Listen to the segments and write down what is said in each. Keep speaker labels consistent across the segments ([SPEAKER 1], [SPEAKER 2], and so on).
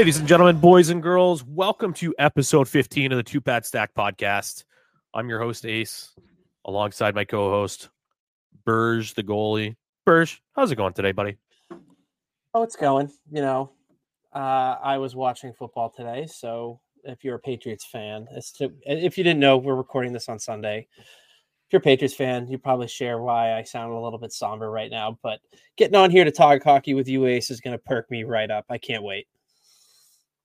[SPEAKER 1] Ladies and gentlemen, boys and girls, welcome to episode 15 of the Two Pad Stack podcast. I'm your host, Ace, alongside my co host, Burge, the goalie. Burge, how's it going today, buddy?
[SPEAKER 2] Oh, it's going. You know, uh, I was watching football today, so if you're a Patriots fan, to, if you didn't know, we're recording this on Sunday. If you're a Patriots fan, you probably share why I sound a little bit somber right now. But getting on here to talk hockey with you, Ace, is going to perk me right up. I can't wait.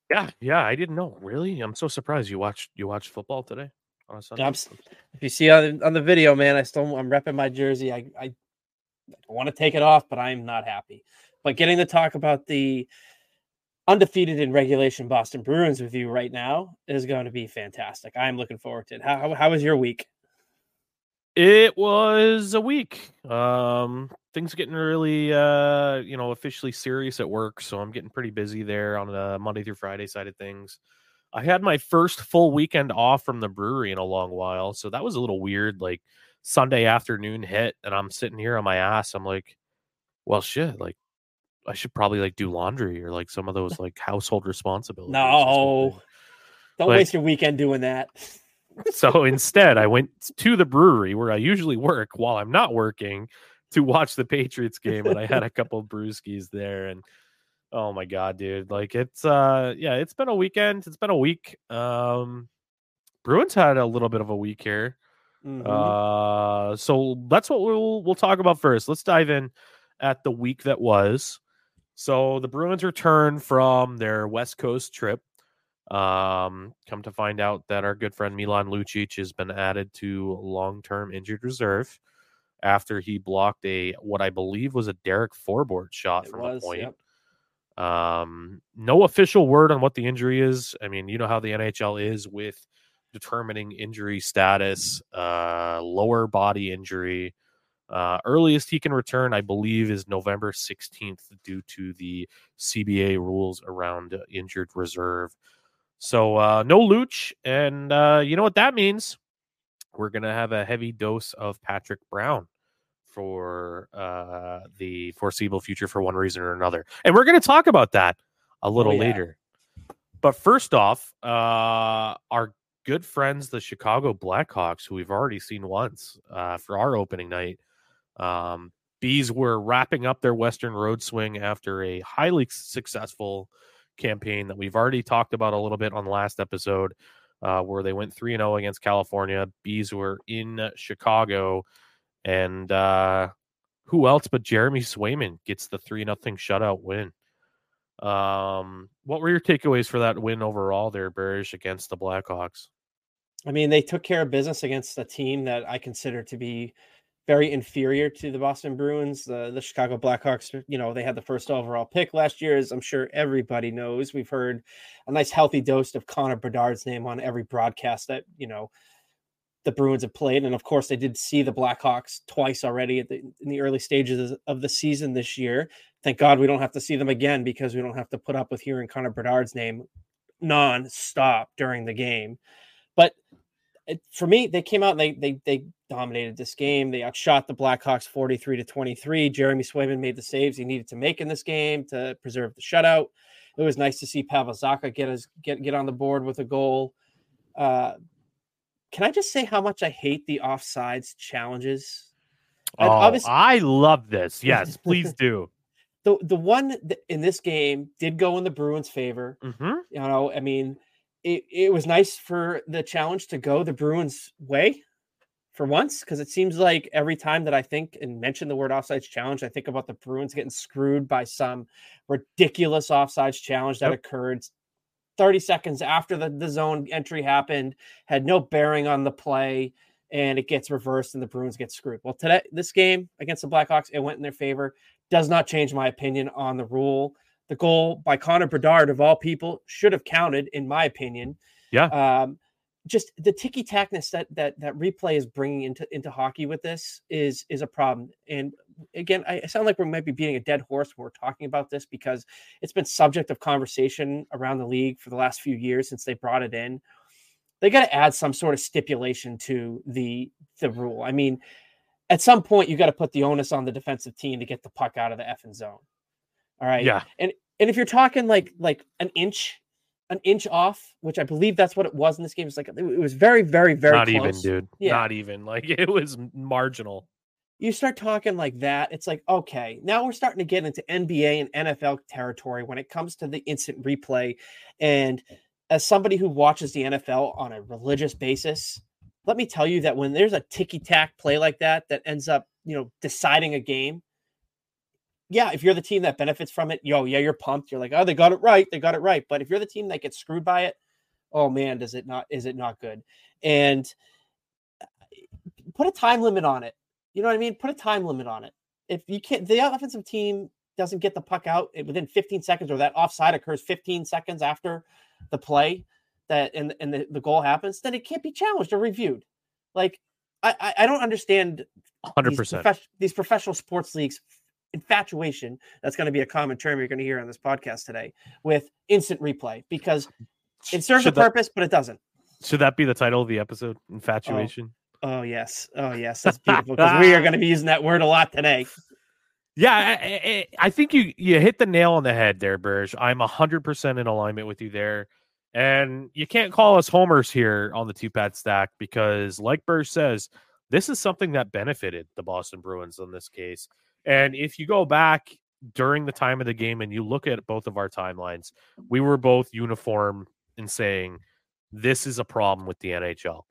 [SPEAKER 1] Yeah, yeah, I didn't know. Really, I'm so surprised you watched you watched football today
[SPEAKER 2] on a Sunday. I'm, if you see on on the video, man, I still I'm repping my jersey. I I, I want to take it off, but I'm not happy. But getting to talk about the undefeated in regulation Boston Bruins with you right now is going to be fantastic. I'm looking forward to it. How, how, how was your week?
[SPEAKER 1] It was a week. Um, things getting really, uh, you know, officially serious at work. So I'm getting pretty busy there on the Monday through Friday side of things. I had my first full weekend off from the brewery in a long while. So that was a little weird. Like Sunday afternoon hit, and I'm sitting here on my ass. I'm like, well, shit, like I should probably like do laundry or like some of those like household responsibilities.
[SPEAKER 2] No, don't waste your weekend doing that.
[SPEAKER 1] so instead, I went to the brewery where I usually work while I'm not working to watch the Patriots game, and I had a couple of brewskis there, and oh my god, dude, like it's uh yeah, it's been a weekend, it's been a week. Um, Bruins had a little bit of a week here. Mm-hmm. Uh, so that's what we'll we'll talk about first. Let's dive in at the week that was. So the Bruins return from their West Coast trip. Um, come to find out that our good friend Milan Lucic has been added to long-term injured reserve after he blocked a what I believe was a Derek Forbort shot it from was, the point. Yep. Um, no official word on what the injury is. I mean, you know how the NHL is with determining injury status, uh, lower body injury. Uh, earliest he can return, I believe, is November 16th due to the CBA rules around injured reserve. So uh, no Luch, and uh, you know what that means? We're gonna have a heavy dose of Patrick Brown for uh, the foreseeable future for one reason or another, and we're gonna talk about that a little oh, yeah. later. But first off, uh, our good friends, the Chicago Blackhawks, who we've already seen once uh, for our opening night, um, Bees were wrapping up their Western Road swing after a highly successful campaign that we've already talked about a little bit on the last episode, uh, where they went 3 0 against California. Bees were in Chicago. And uh, who else but Jeremy Swayman gets the 3 0 shutout win? Um, what were your takeaways for that win overall there, Barish, against the Blackhawks?
[SPEAKER 2] I mean, they took care of business against a team that I consider to be very inferior to the Boston Bruins. The Chicago Blackhawks, uh, you know, they had the first overall pick last year, as I'm sure everybody knows. We've heard a nice healthy dose of Connor Bedard's name on every broadcast that you know the Bruins have played, and of course, they did see the Blackhawks twice already the, in the early stages of the season this year. Thank God we don't have to see them again because we don't have to put up with hearing Connor Bedard's name non-stop during the game. But it, for me, they came out and they they they dominated this game. They outshot the Blackhawks 43 to 23. Jeremy Swayman made the saves he needed to make in this game to preserve the shutout. It was nice to see Pavel Zacha get his get get on the board with a goal. Uh, can I just say how much I hate the offsides challenges?
[SPEAKER 1] Oh, I love this. Yes, please do.
[SPEAKER 2] the the one in this game did go in the Bruins' favor.
[SPEAKER 1] Mm-hmm.
[SPEAKER 2] You know, I mean, it, it was nice for the challenge to go the Bruins' way for once because it seems like every time that I think and mention the word offsides challenge, I think about the Bruins getting screwed by some ridiculous offsides challenge that yep. occurred 30 seconds after the, the zone entry happened, had no bearing on the play, and it gets reversed and the Bruins get screwed. Well, today, this game against the Blackhawks, it went in their favor. Does not change my opinion on the rule. The goal by Connor Bedard, of all people, should have counted, in my opinion.
[SPEAKER 1] Yeah.
[SPEAKER 2] Um, just the ticky tackness that that that replay is bringing into into hockey with this is is a problem. And again, I sound like we might be beating a dead horse when we're talking about this because it's been subject of conversation around the league for the last few years since they brought it in. They got to add some sort of stipulation to the the rule. I mean, at some point you got to put the onus on the defensive team to get the puck out of the effing zone. All right.
[SPEAKER 1] Yeah.
[SPEAKER 2] And And if you're talking like like an inch, an inch off, which I believe that's what it was in this game, it's like it was very, very, very
[SPEAKER 1] Not
[SPEAKER 2] close.
[SPEAKER 1] even, dude.
[SPEAKER 2] Yeah.
[SPEAKER 1] Not even. Like it was marginal.
[SPEAKER 2] you start talking like that, it's like, okay, now we're starting to get into NBA and NFL territory when it comes to the instant replay. And as somebody who watches the NFL on a religious basis, let me tell you that when there's a ticky tack play like that that ends up, you know, deciding a game, yeah, if you're the team that benefits from it, yo, yeah, you're pumped. You're like, oh, they got it right, they got it right. But if you're the team that gets screwed by it, oh man, does it not? Is it not good? And uh, put a time limit on it. You know what I mean? Put a time limit on it. If you can't, the offensive team doesn't get the puck out within 15 seconds, or that offside occurs 15 seconds after the play that and and the, the goal happens, then it can't be challenged or reviewed. Like I I, I don't understand
[SPEAKER 1] Hundred
[SPEAKER 2] these,
[SPEAKER 1] percent.
[SPEAKER 2] these professional sports leagues infatuation. That's going to be a common term you're going to hear on this podcast today with instant replay because it serves a
[SPEAKER 1] Should that,
[SPEAKER 2] purpose, but it doesn't.
[SPEAKER 1] should that be the title of the episode? Oh, infatuation.
[SPEAKER 2] Oh yes, oh yes, that's beautiful because we are going to be using that word a lot today.
[SPEAKER 1] Yeah, I, I, I think you you hit the nail on the head there, Burge. I'm hundred percent in alignment with you there, and you can't call us homers here on the two pad stack because, like Burge says, this is something that benefited the Boston Bruins in this case. And if you go back during the time of the game and you look at both of our timelines, we were both uniform in saying this is a problem with the NHL.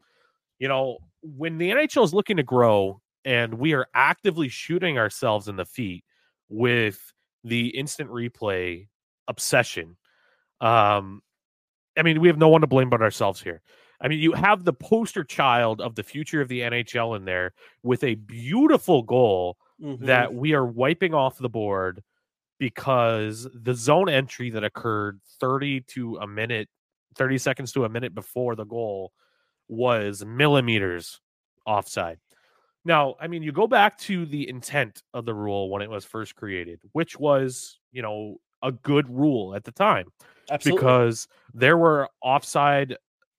[SPEAKER 1] You know, when the NHL is looking to grow and we are actively shooting ourselves in the feet with the instant replay obsession. Um, I mean, we have no one to blame but ourselves here. I mean, you have the poster child of the future of the NHL in there with a beautiful goal
[SPEAKER 2] Mhm.
[SPEAKER 1] that we are wiping off the board because the zone entry that occurred 30 to a minute, 30 seconds to a minute before the goal was millimeters offside. Now, I mean, you go back to the intent of the rule when it was first created, which was, you know, a good rule at the time
[SPEAKER 2] Absolutely.
[SPEAKER 1] because there were offside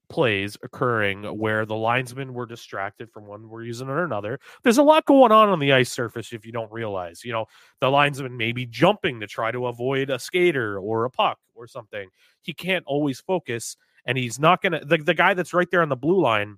[SPEAKER 1] plays occurring where the linesmen were distracted from one reason or another. There's a lot going on on the ice surface if you don't realize. You know, the linesman may be jumping to try to avoid a skater or a puck or something. He can't always focus, and he's not going to. The, the guy that's right there on the blue line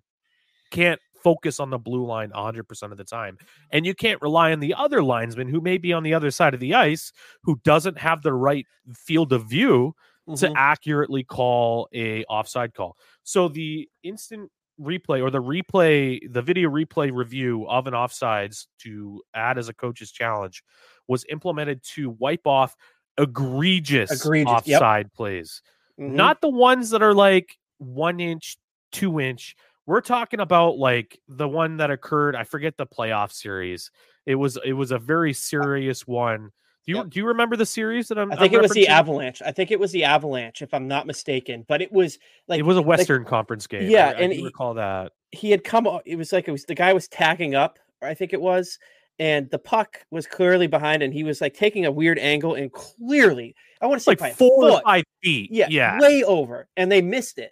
[SPEAKER 1] can't focus on the blue line 100% of the time. And you can't rely on the other linesman who may be on the other side of the ice who doesn't have the right field of view to
[SPEAKER 2] Mhm.
[SPEAKER 1] accurately call a offside call. So the instant replay or the replay, the video replay review of an offsides to add as a coach's challenge was implemented to wipe off egregious,
[SPEAKER 2] Egregious, yep.
[SPEAKER 1] offside plays.
[SPEAKER 2] Mhm.
[SPEAKER 1] Not the ones that are like one inch, two inch. We're talking about like the one that occurred. I forget the playoff series. It was it was a very serious one. Do you
[SPEAKER 2] Yep.
[SPEAKER 1] do you remember the series that I'm?
[SPEAKER 2] I think
[SPEAKER 1] I'm
[SPEAKER 2] it was the? Avalanche. I think it was the Avalanche, if I'm not mistaken. But it was like
[SPEAKER 1] it was a Western Conference game.
[SPEAKER 2] yeah,
[SPEAKER 1] I, I
[SPEAKER 2] and
[SPEAKER 1] do
[SPEAKER 2] he-
[SPEAKER 1] recall that.
[SPEAKER 2] he had come. It was like it was the guy was tagging up. I think it was, and the puck was clearly behind, and he was like taking a weird angle, and clearly, I want to say
[SPEAKER 1] Like four or
[SPEAKER 2] foot.
[SPEAKER 1] five feet.
[SPEAKER 2] Yeah,
[SPEAKER 1] yeah.
[SPEAKER 2] way over, and they missed it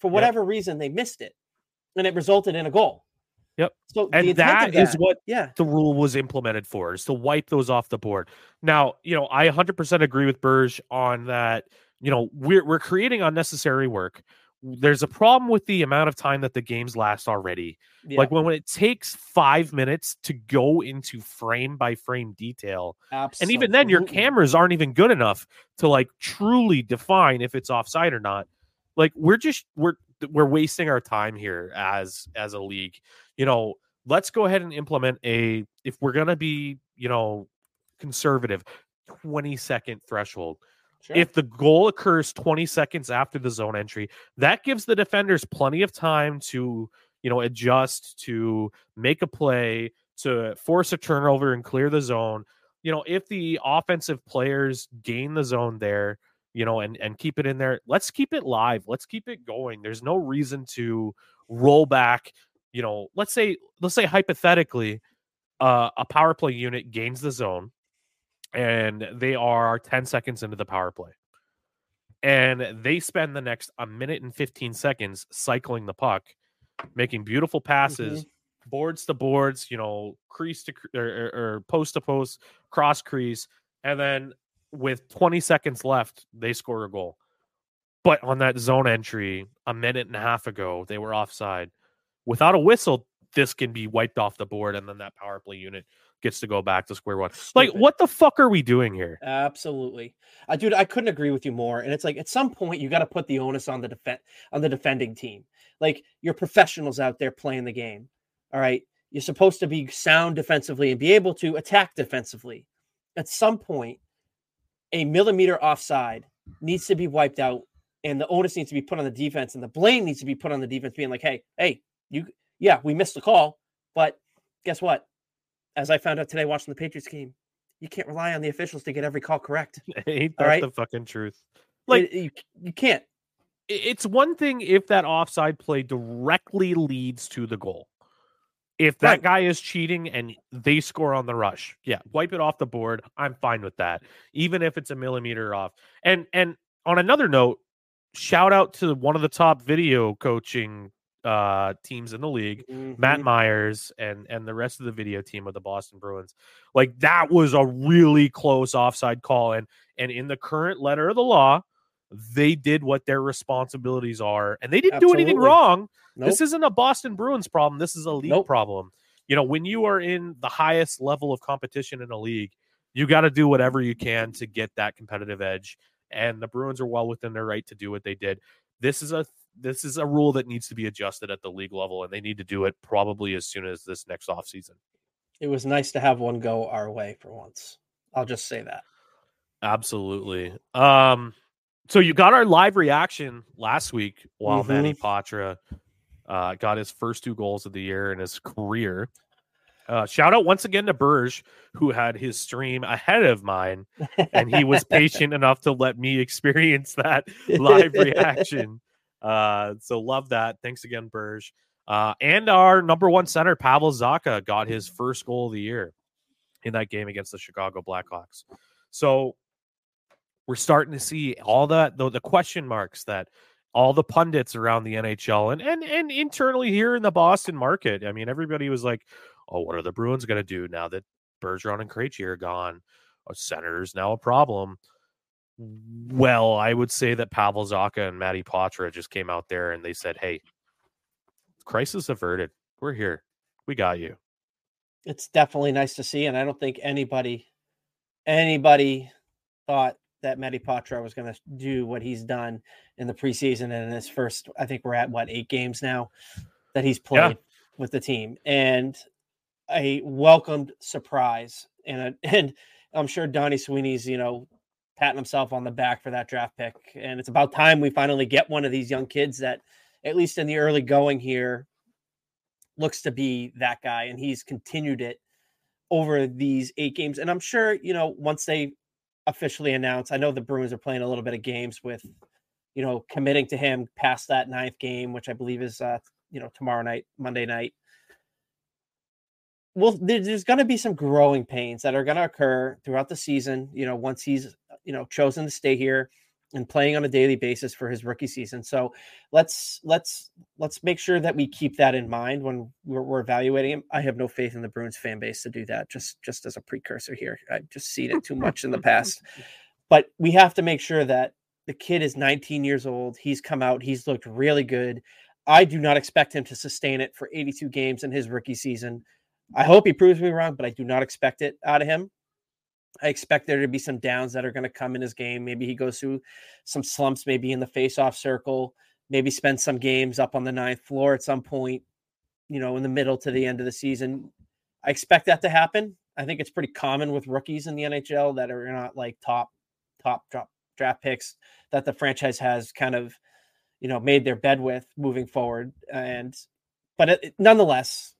[SPEAKER 2] for
[SPEAKER 1] Yep.
[SPEAKER 2] whatever reason. They missed it, and it resulted in a goal.
[SPEAKER 1] Yep.
[SPEAKER 2] So
[SPEAKER 1] And that
[SPEAKER 2] of
[SPEAKER 1] is
[SPEAKER 2] that-
[SPEAKER 1] what
[SPEAKER 2] yeah,
[SPEAKER 1] the rule was implemented for is to wipe those off the board. Now, you know, I 100% agree with Burge on that. You know, we're we're creating unnecessary work. There's a problem with the amount of time that the games last already.
[SPEAKER 2] yeah,
[SPEAKER 1] Like when, when it takes five minutes to go into frame by frame detail, and even then, your cameras aren't even good enough to like truly define if it's offside or not. Like we're just we're we're wasting our time here as as a league. You know, let's go ahead and implement a if we're gonna be you know conservative, twenty second threshold.
[SPEAKER 2] Sure.
[SPEAKER 1] If the goal occurs 20 seconds after the zone entry, that gives the defenders plenty of time to, you know, adjust, to make a play, to force a turnover and clear the zone. You know, if the offensive players gain the zone there, you know, and and keep it in there, let's keep it live. Let's keep it going. There's no reason to roll back, you know, let's say let's say hypothetically uh, a power play unit gains the zone and they are 10 seconds into the power play. And they spend the next a minute and 15 seconds cycling the puck, making beautiful passes, boards to boards, you know, crease to or, or, or post to post, cross crease. And then with 20 seconds left, they score a goal. But on that zone entry a minute and a half ago, they were offside. Without a whistle, this can be wiped off the board, and then that power play unit gets to go back to square one. Like,
[SPEAKER 2] Stupid.
[SPEAKER 1] what the fuck are we doing here?
[SPEAKER 2] Absolutely, uh, dude. I couldn't agree with you more. And it's like at some point you got to put the onus on the defense on the defending team. Like you're professionals out there playing the game. All right, you're supposed to be sound defensively and be able to attack defensively. At some point, a millimeter offside needs to be wiped out, and the onus needs to be put on the defense, and the blame needs to be put on the defense, being like, "Hey, hey, you, yeah, we missed the call, but guess what? As I found out today watching the Patriots game, you can't rely on the officials to get every call correct.
[SPEAKER 1] Ain't that
[SPEAKER 2] right.
[SPEAKER 1] the fucking truth? Like,
[SPEAKER 2] you, you can't.
[SPEAKER 1] it's one thing if that offside play directly leads to the goal. If that
[SPEAKER 2] Right.
[SPEAKER 1] guy is cheating and they score on the rush, yeah, wipe it off the board. I'm fine with that, even if it's a millimeter off. And and on another note, shout out to one of the top video coaching uh teams in the league, Matt
[SPEAKER 2] Mhm.
[SPEAKER 1] Myers and and the rest of the video team of the Boston Bruins. Like that was a really close offside call and and in the current letter of the law, they did what their responsibilities are and they didn't do anything wrong.
[SPEAKER 2] Nope.
[SPEAKER 1] This isn't a Boston Bruins problem. This is a league
[SPEAKER 2] Nope.
[SPEAKER 1] problem. You know, when you are in the highest level of competition in a league, you got to do whatever you can to get that competitive edge. And the Bruins are well within their right to do what they did. This is a this is a rule that needs to be adjusted at the league level, and they need to do it probably as soon as this next offseason.
[SPEAKER 2] It was nice to have one go our way for once. I'll just say that.
[SPEAKER 1] Absolutely. Um, so you got our live reaction last week while Manny Poitras uh, got his first two goals of the year in his career. Uh, shout out once again to Burge, who had his stream ahead of mine, and he was patient enough to let me experience that live reaction. Uh, so love that. Thanks again, Burge. Uh, and our number one center, Pavel Zacha, got his first goal of the year in that game against the Chicago Blackhawks. So we're starting to see all that the, the question marks that all the pundits around the NHL and, and and internally here in the Boston market. I mean, everybody was like, "Oh, what are the Bruins going to do now that Bergeron and Krejci are gone? A center's now a problem." Well, I would say that Pavel Zacha and Matty Poitras just came out there and they said, "Hey, crisis averted. We're here. We got you."
[SPEAKER 2] it's definitely nice to see, and I don't think anybody anybody thought that Matty Poitras was going to do what he's done in the preseason and in his first. I think we're at what eight games now that he's played
[SPEAKER 1] Yeah.
[SPEAKER 2] with the team, and a welcomed surprise. And a, and I'm sure Donnie Sweeney's you know patting himself on the back for that draft pick, and it's about time we finally get one of these young kids that, at least in the early going here, looks to be that guy, and he's continued it over these eight games. And I'm sure, you know, once they officially announced. I know the Bruins are playing a little bit of games with, you know, committing to him past that ninth game, which I believe is, uh, you know, tomorrow night, Monday night. Well, there's going to be some growing pains that are going to occur throughout the season. You know, once he's, you know, chosen to stay here and playing on a daily basis for his rookie season. So let's let's let's make sure that we keep that in mind when we're, we're evaluating him. I have no faith in the Bruins fan base to do that. Just just as a precursor here, I've just seen it too much in the past. But we have to make sure that the kid is 19 years old. He's come out. He's looked really good. I do not expect him to sustain it for 82 games in his rookie season. I hope he proves me wrong, but I do not expect it out of him. I expect there to be some downs that are going to come in his game. Maybe he goes through some slumps, maybe in the face-off circle, maybe spend some games up on the ninth floor at some point, you know, in the middle to the end of the season. I expect that to happen. I think it's pretty common with rookies in the NHL that are not like top, top drop draft picks that the franchise has kind of, you know, made their bed with moving forward. And, but it, nonetheless,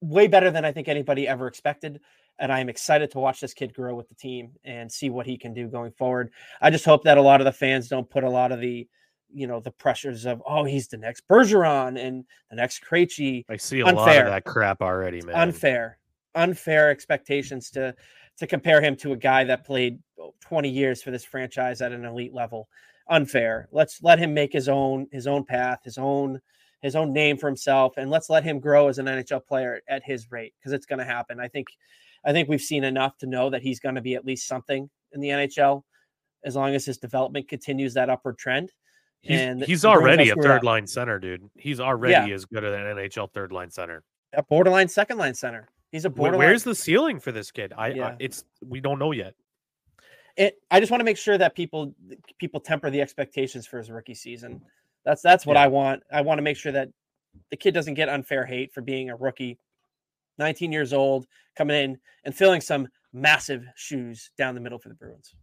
[SPEAKER 2] way better than I think anybody ever expected and I'm excited to watch this kid grow with the team and see what he can do going forward. I just hope that a lot of the fans don't put a lot of the, you know, the pressures of oh he's the next Bergeron and the next Krejci.
[SPEAKER 1] I see a lot
[SPEAKER 2] Unfair.
[SPEAKER 1] of that crap already, man.
[SPEAKER 2] Unfair, unfair expectations to to compare him to a guy that played 20 years for this franchise at an elite level. Unfair. Let's let him make his own his own path, his own his own name for himself, and let's let him grow as an NHL player at his rate because it's going to happen. I think I think we've seen enough to know that he's going to be at least something in the NHL as long as his development continues that upward trend.
[SPEAKER 1] He's,
[SPEAKER 2] and
[SPEAKER 1] he's already a third line center, dude. He's already as good as an NHL third line center.
[SPEAKER 2] a borderline second line center. He's a borderline.
[SPEAKER 1] Where's the ceiling for this kid? I, I it's we don't know yet.
[SPEAKER 2] it, I just want to make sure that people people temper the expectations for his rookie season. That's that's what
[SPEAKER 1] Yeah.
[SPEAKER 2] I want. I want to make sure that the kid doesn't get unfair hate for being a rookie, 19 years old, coming in and filling some massive shoes down the middle for the Bruins.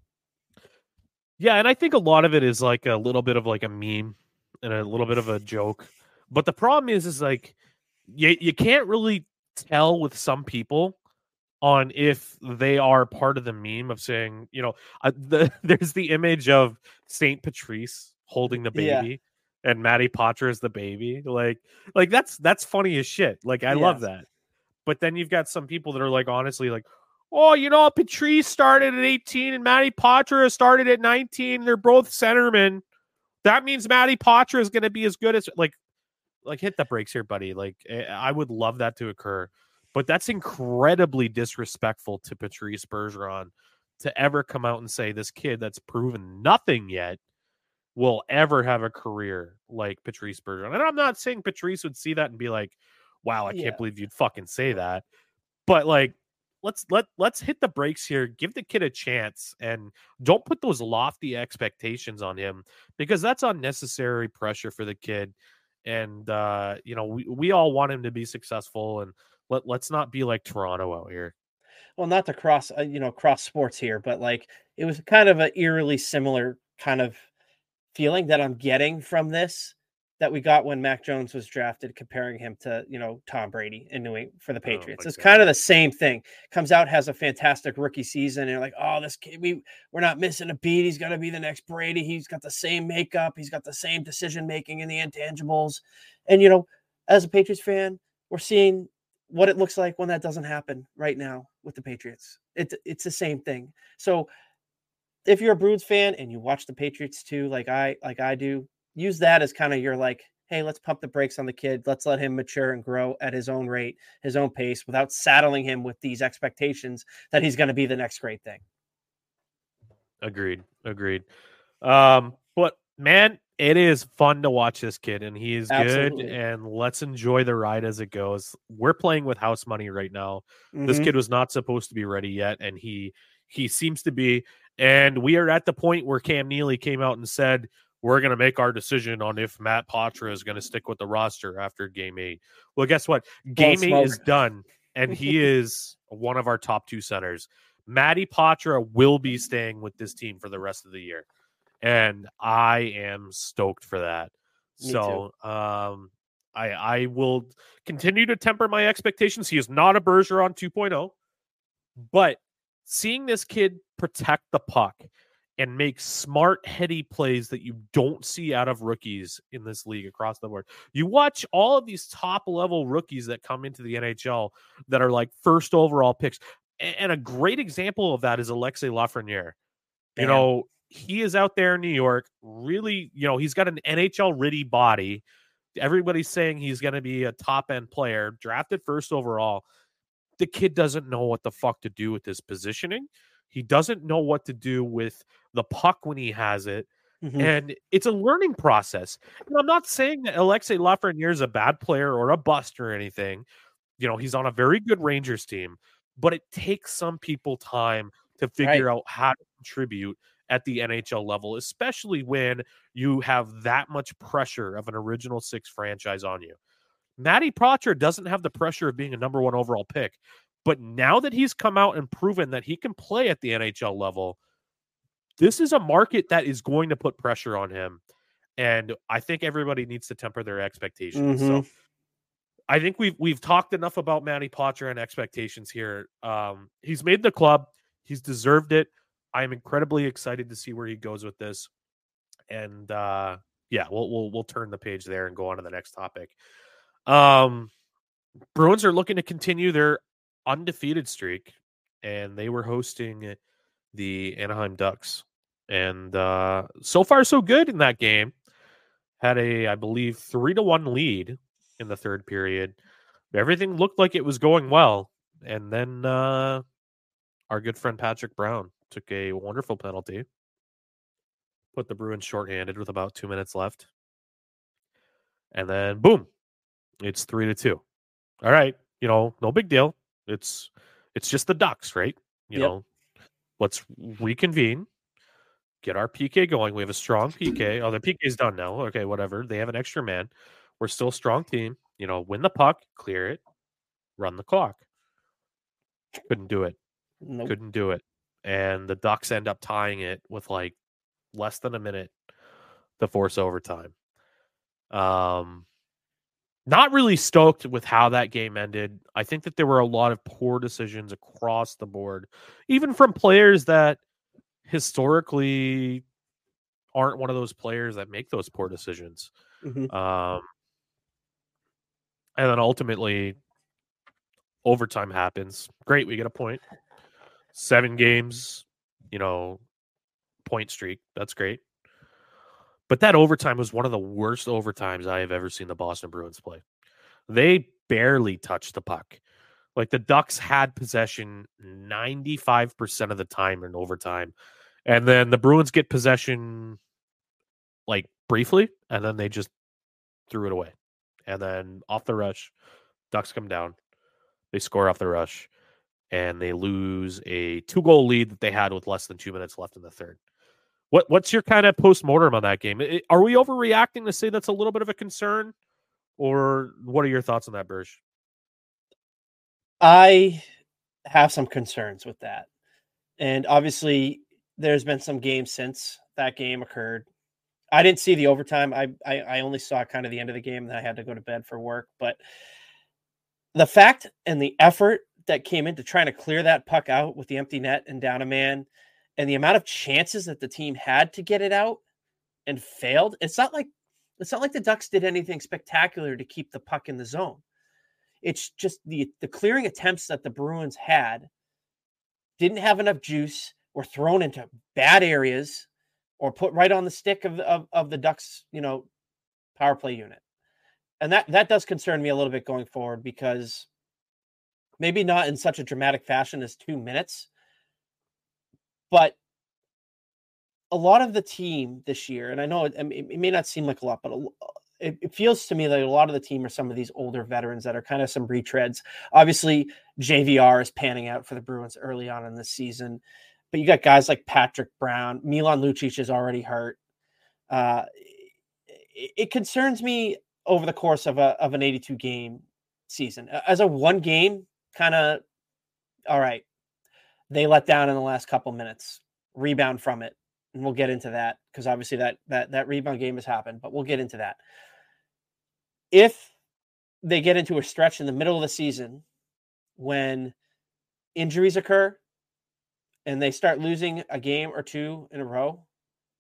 [SPEAKER 1] Yeah, and I think a lot of it is like a little bit of like a meme and a little bit of a joke. But the problem is, is like you you can't really tell with some people on if they are part of the meme of saying, you know, uh, the, there's the image of Saint Patrice holding the baby and Matty Poitras is the baby. Like, like that's that's funny as shit. Like I love that. But then you've got some people that are like honestly like, oh, you know, Patrice started at 18 and Matty Poitras started at 19. They're both centermen. That means Matty Poitras is going to be as good as like, like hit the brakes here, buddy. Like eh, I would love that to occur, but that's incredibly disrespectful to Patrice Bergeron to ever come out and say this kid that's proven nothing yet will ever have a career like Patrice Bergeron. And I'm not saying Patrice would see that and be like, "Wow, I
[SPEAKER 2] Yeah.
[SPEAKER 1] can't believe you'd fucking say that." But like let's let let's hit the brakes here. Give the kid a chance and don't put those lofty expectations on him because that's unnecessary pressure for the kid. And uh, you know, we, we all want him to be successful and let let's not be like Toronto out here.
[SPEAKER 2] Well, not to cross, uh, you know, cross sports here, but like it was kind of an eerily similar kind of feeling that I'm getting from this that we got when Mac Jones was drafted, comparing him to you know Tom Brady in New England for the
[SPEAKER 1] Oh
[SPEAKER 2] Patriots. it's kind of the same thing. Comes out has a fantastic rookie season, and you're like, oh, this kid, we we're not missing a beat. He's gonna be the next Brady. He's got the same makeup. He's got the same decision making in the intangibles, and you know, as a Patriots fan, we're seeing what it looks like when that doesn't happen right now with the Patriots. It, it's the same thing. So if you're a Bruins fan and you watch the Patriots too, like I like I do, use that as kind of your like, hey, let's pump the brakes on the kid. Let's let him mature and grow at his own rate, his own pace, without saddling him with these expectations that he's going to be the next great thing.
[SPEAKER 1] Agreed. Agreed. Um, but man, it is fun to watch this kid, and he is
[SPEAKER 2] Absolutely.
[SPEAKER 1] good. And let's enjoy the ride as it goes. We're playing with house money right now. This
[SPEAKER 2] Mhm.
[SPEAKER 1] kid was not supposed to be ready yet, and he he seems to be. And we are at the point where Cam Neely came out and said, "We're going to make our decision on if Matt Poitras is going to stick with the roster after Game eight. Well, guess what? Game Eight is done, and he is one of our top two centers. Matty Poitras will be staying with this team for the rest of the year, and I am stoked for that.
[SPEAKER 2] Me
[SPEAKER 1] so, um, I I will continue to temper my expectations. He is not a Bergeron 2.0, but seeing this kid protect the puck and make smart, heady plays that you don't see out of rookies in this league across the board. You watch all of these top level rookies that come into the NHL that are like first overall picks. And a great example of that is Alexis Lafreniere. You know, he is out there in New York, really, you know, he's got an NHL ready body. Everybody's saying he's going to be a top end player, drafted first overall. The kid doesn't know what the fuck to do with his positioning. He doesn't know what to do with the puck when he has it.
[SPEAKER 2] Mhm.
[SPEAKER 1] And it's a learning process. And I'm not saying that Alexis Lafreniere is a bad player or a bust or anything. You know, he's on a very good Rangers team, but it takes some people time to figure out how to contribute at the NHL level, especially when you have that much pressure of an original six franchise on you. Matty Poitras doesn't have the pressure of being a number one overall pick, but now that he's come out and proven that he can play at the NHL level, this is a market that is going to put pressure on him. And I think everybody needs to temper their expectations. So
[SPEAKER 2] Mhm.
[SPEAKER 1] I think we've we've talked enough about Matty Poitras and expectations here. Um, he's made the club. He's deserved it. I am incredibly excited to see where he goes with this. And uh, yeah, we'll we'll we'll turn the page there and go on to the next topic. Um, Bruins are looking to continue their undefeated streak, and they were hosting the Anaheim Ducks. And uh, so far, so good in that game. Had a, I believe, three to one lead in the third period. Everything looked like it was going well, and then uh, our good friend Patrick Brown took a wonderful penalty, put the Bruins shorthanded with about two minutes left. And then boom, it's three to two. All right, you know, no big deal. It's it's just the Ducks, right? You
[SPEAKER 2] Yep.
[SPEAKER 1] know, let's reconvene, get our PK going. We have a strong PK. Oh, the PK is done now. Okay, whatever. They have an extra man. We're still a strong team. You know, win the puck, clear it, run the clock. Couldn't do it.
[SPEAKER 2] Nope.
[SPEAKER 1] Couldn't do it. And the Ducks end up tying it with like less than a minute to force overtime. Um not really stoked with how that game ended. I think that there were a lot of poor decisions across the board, even from players that historically aren't one of those players that make those poor decisions.
[SPEAKER 2] Mhm.
[SPEAKER 1] Um, and then ultimately, overtime happens. Great, we get a point. Seven games, you know, point streak. That's great. But that overtime was one of the worst overtimes I have ever seen the Boston Bruins play. They barely touched the puck. Like the Ducks had possession 95% of the time in overtime. And then the Bruins get possession like briefly, and then they just threw it away. And then off the rush, Ducks come down. They score off the rush, and they lose a two goal lead that they had with less than two minutes left in the third. What what's your kind of post mortem on that game? Are we overreacting to say that's a little bit of a concern, or what are your thoughts on that, Burge?
[SPEAKER 2] I have some concerns with that. And obviously, there's been some games since that game occurred. I didn't see the overtime. I, I I only saw kind of the end of the game, and then I had to go to bed for work. But the fact and the effort that came into trying to clear that puck out with the empty net and down a man, and the amount of chances that the team had to get it out and failed. It's not like it's not like the Ducks did anything spectacular to keep the puck in the zone. It's just the the clearing attempts that the Bruins had didn't have enough juice, were thrown into bad areas, or put right on the stick of the, of, of the Ducks, you know, power play unit. And that that does concern me a little bit going forward because maybe not in such a dramatic fashion as two minutes, but a lot of the team this year, and I know it, it may not seem like a lot, but a l- it, it feels to me that a lot of the team are some of these older veterans that are kind of some retreads. Obviously, JVR is panning out for the Bruins early on in the season, but you got guys like Patrick Brown, Milan Lucic is already hurt. Uh, it, it concerns me over the course of a of an 82 game season. As a one game kind of, all right, they let down in the last couple minutes, rebound from it, and we'll get into that because obviously that that that rebound game has happened, but we'll get into that. If they get into a stretch in the middle of the season when injuries occur and they start losing a game or two in a row,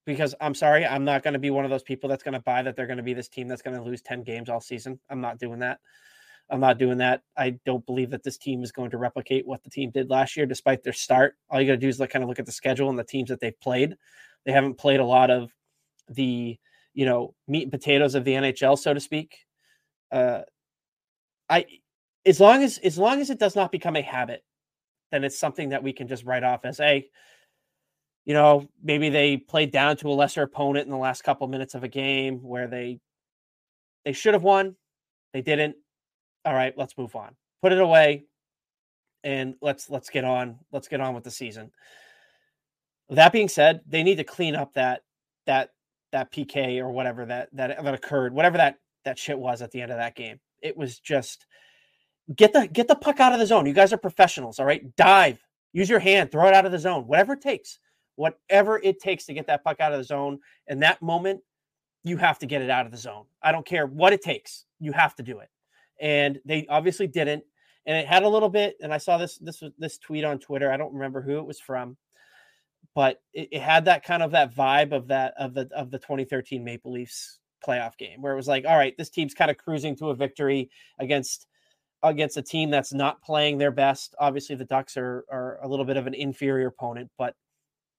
[SPEAKER 2] because I'm sorry, I'm not going to be one of those people that's going to buy that they're going to be this team that's going to lose 10 games all season. I'm not doing that. I'm not doing that. I don't believe that this team is going to replicate what the team did last year, despite their start. All you got to do is like kind of look at the schedule and the teams that they've played. They haven't played a lot of the, you know, meat and potatoes of the NHL, so to speak. Uh, I, as long as as long as it does not become a habit, then it's something that we can just write off as a, you know, maybe they played down to a lesser opponent in the last couple minutes of a game where they they should have won, they didn't. All right, let's move on. Put it away and let's let's get on. Let's get on with the season. That being said, they need to clean up that that that PK or whatever that that that occurred, whatever that that shit was at the end of that game. It was just get the get the puck out of the zone. You guys are professionals, all right? Dive, use your hand, throw it out of the zone, whatever it takes. Whatever it takes to get that puck out of the zone. In that moment, you have to get it out of the zone. I don't care what it takes. You have to do it. And they obviously didn't. And it had a little bit, and I saw this this was this tweet on Twitter. I don't remember who it was from, but it, it had that kind of that vibe of that of the of the 2013 Maple Leafs playoff game where it was like, all right, this team's kind of cruising to a victory against against a team that's not playing their best. Obviously, the Ducks are are a little bit of an inferior opponent, but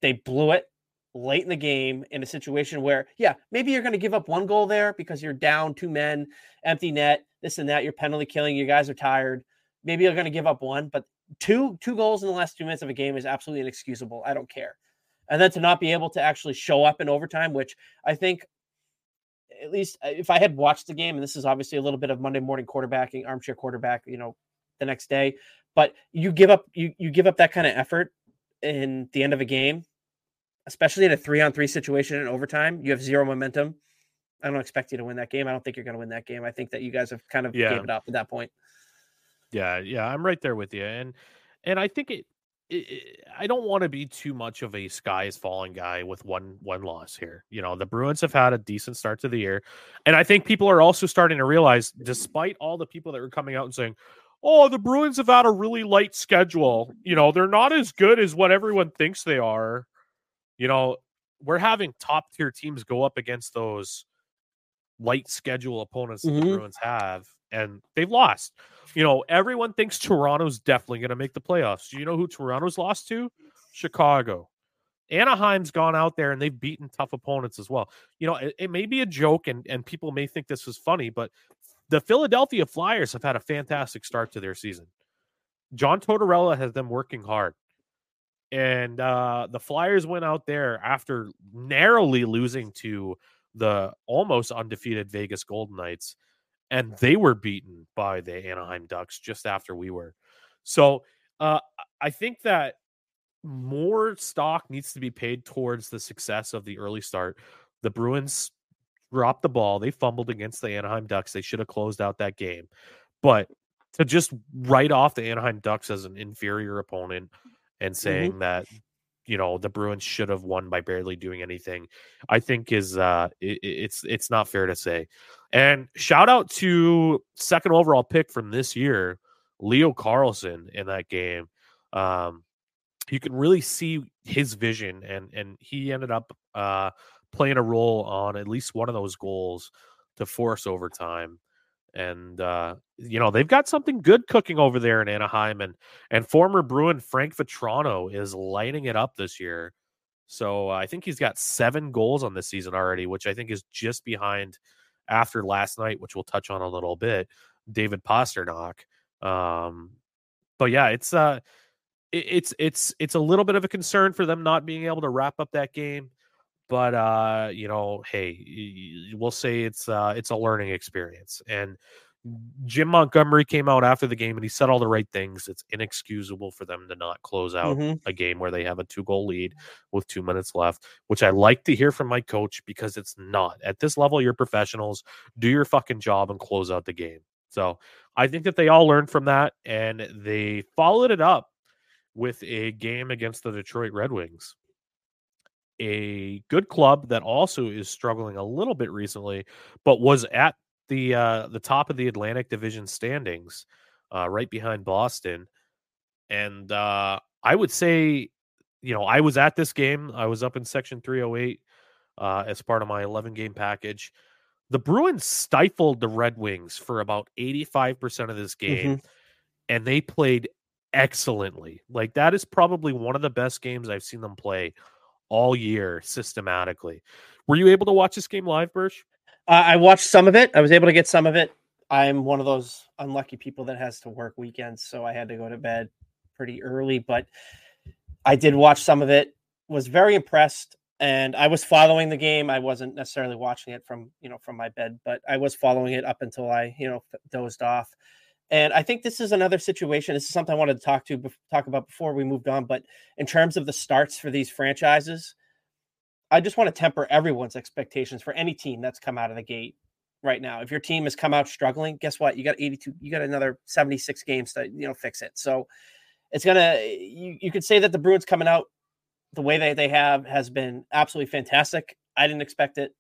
[SPEAKER 2] they blew it late in the game in a situation where, yeah, maybe you're going to give up one goal there because you're down two men, empty net, this and that. You're penalty killing. You guys are tired. Maybe you're going to give up one, but two two goals in the last two minutes of a game is absolutely inexcusable. I don't care. And then to not be able to actually show up in overtime, which I think at least uh, if I had watched the game, and this is obviously a little bit of Monday morning quarterbacking, armchair quarterback, you know, the next day, but you give up you you give up that kind of effort in the end of a game, especially in a three on three situation in overtime. You have zero momentum. I don't expect you to win that game. I don't think you're going to win that game. I think that you guys have kind of yeah. gave it up at that point.
[SPEAKER 1] Yeah, yeah, I'm right there with you, and and I think it I don't want to be too much of a sky is falling guy with one one loss here. You know, the Bruins have had a decent start to the year, and I think people are also starting to realize, despite all the people that were coming out and saying, "Oh, the Bruins have had a really light schedule," you know, they're not as good as what everyone thinks they are. You know, we're having top tier teams go up against those light schedule opponents mm-hmm. the Bruins have, and they've lost. You know, everyone thinks Toronto's definitely going to make the playoffs. Do you know who Toronto's lost to? Chicago. Anaheim's gone out there and they've beaten tough opponents as well. You know, it, it may be a joke and, and people may think this is funny, but the Philadelphia Flyers have had a fantastic start to their season. John Tortorella has them working hard. And uh, the Flyers went out there after narrowly losing to the almost undefeated Vegas Golden Knights and they were beaten by the Anaheim Ducks just after we were. So uh, I think that more stock needs to be paid towards the success of the early start. The Bruins dropped the ball. They fumbled against the Anaheim Ducks. They should have closed out that game. But to just write off the Anaheim Ducks as an inferior opponent and saying mm-hmm. that you know the Bruins should have won by barely doing anything, I think is uh it, it's it's not fair to say. And shout out to second overall pick from this year, Leo Carlsson in that game. Um, you can really see his vision, and and he ended up uh, playing a role on at least one of those goals to force overtime. And uh, you know they've got something good cooking over there in Anaheim, and and former Bruin Frank Vatrano is lighting it up this year. So uh, I think he's got seven goals on this season already, which I think is just behind after last night, which we'll touch on a little bit, David Pastrnak. Um, but yeah, it's uh, it, it's it's it's a little bit of a concern for them not being able to wrap up that game. But uh, you know, hey, we'll say it's uh, it's a learning experience, and Jim Montgomery came out after the game and he said all the right things. It's inexcusable for them to not close out mm-hmm. a game where they have a two goal lead with two minutes left, which I like to hear from my coach because it's not. At this level, you're professionals. Do your fucking job and close out the game. So I think that they all learned from that and they followed it up with a game against the Detroit Red Wings. A good club that also is struggling a little bit recently, but was at the uh, the top of the Atlantic Division standings, uh, right behind Boston. And uh, I would say, you know, I was at this game. I was up in Section 308 uh, as part of my 11 game package. The Bruins stifled the Red Wings for about 85% of this game, mm-hmm. and they played excellently. Like, that is probably one of the best games I've seen them play all year systematically. Were you able to watch this game live, Birch?
[SPEAKER 2] Uh, I watched some of it. I was able to get some of it. I'm one of those unlucky people that has to work weekends, so I had to go to bed pretty early. But I did watch some of it. Was very impressed, and I was following the game. I wasn't necessarily watching it from you know from my bed, but I was following it up until I you know dozed off. And I think this is another situation. This is something I wanted to talk to talk about before we moved on. But in terms of the starts for these franchises, I just want to temper everyone's expectations for any team that's come out of the gate right now. If your team has come out struggling, guess what? You got 82, you got another 76 games to, you know, fix it. So it's gonna you, you could say that the Bruins coming out the way that they have has been absolutely fantastic. I didn't expect it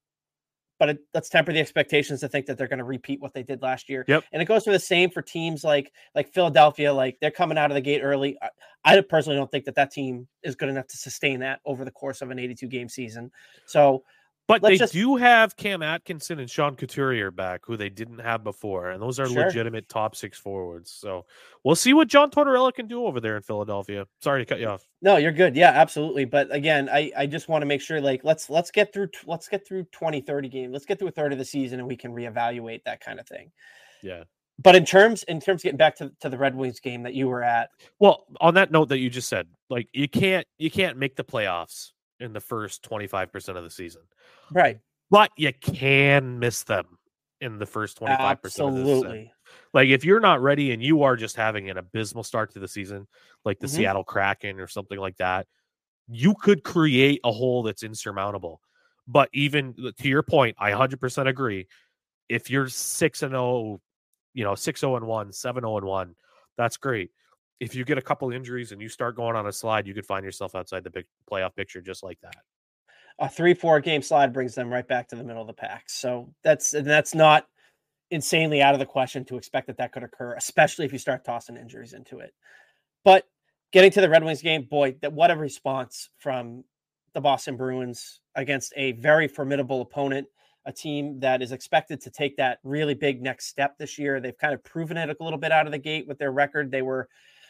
[SPEAKER 2] but it, let's temper the expectations to think that they're going to repeat what they did last year.
[SPEAKER 1] Yep.
[SPEAKER 2] And it goes for the same for teams like like Philadelphia. Like they're coming out of the gate early. I, I personally don't think that that team is good enough to sustain that over the course of an 82 game season. So
[SPEAKER 1] but Let's they just... do have Cam Atkinson and Sean Couturier back, who they didn't have before, and those are sure. legitimate top six forwards. So we'll see what John Tortorella can do over there in Philadelphia. Sorry to cut you off.
[SPEAKER 2] No, you're good. Yeah, absolutely. But again, I, I just want to make sure like let's let's get through let's get through 20, 30 games. Let's get through a third of the season and we can reevaluate that kind of thing.
[SPEAKER 1] Yeah.
[SPEAKER 2] but in terms in terms of getting back to, to the Red Wings game that you were at,
[SPEAKER 1] Well, on that note that you just said, like you can't you can't make the playoffs in the first 25% of the season.
[SPEAKER 2] right?
[SPEAKER 1] But you can miss them in the first 25% of the season.
[SPEAKER 2] Absolutely.
[SPEAKER 1] Like if you're not ready and you are just having an abysmal start to the season, like the
[SPEAKER 2] Mhm.
[SPEAKER 1] Seattle Kraken or something like that, you could create a hole that's insurmountable. But even to your point, I 100% agree. If you're 6 and 0, you know, 6 0 and 1, 7 0 and 1, that's great. If you get a couple injuries and you start going on a slide, you could find yourself outside the big playoff picture just like that.
[SPEAKER 2] A three four game slide brings them right back to the middle of the pack. So that's and that's not insanely out of the question to expect that that could occur, especially if you start tossing injuries into it. But getting to the Red Wings game, boy, that what a response from the Boston Bruins against a very formidable opponent, a team that is expected to take that really big next step this year. They've kind of proven it a little bit out of the gate with their record. They were,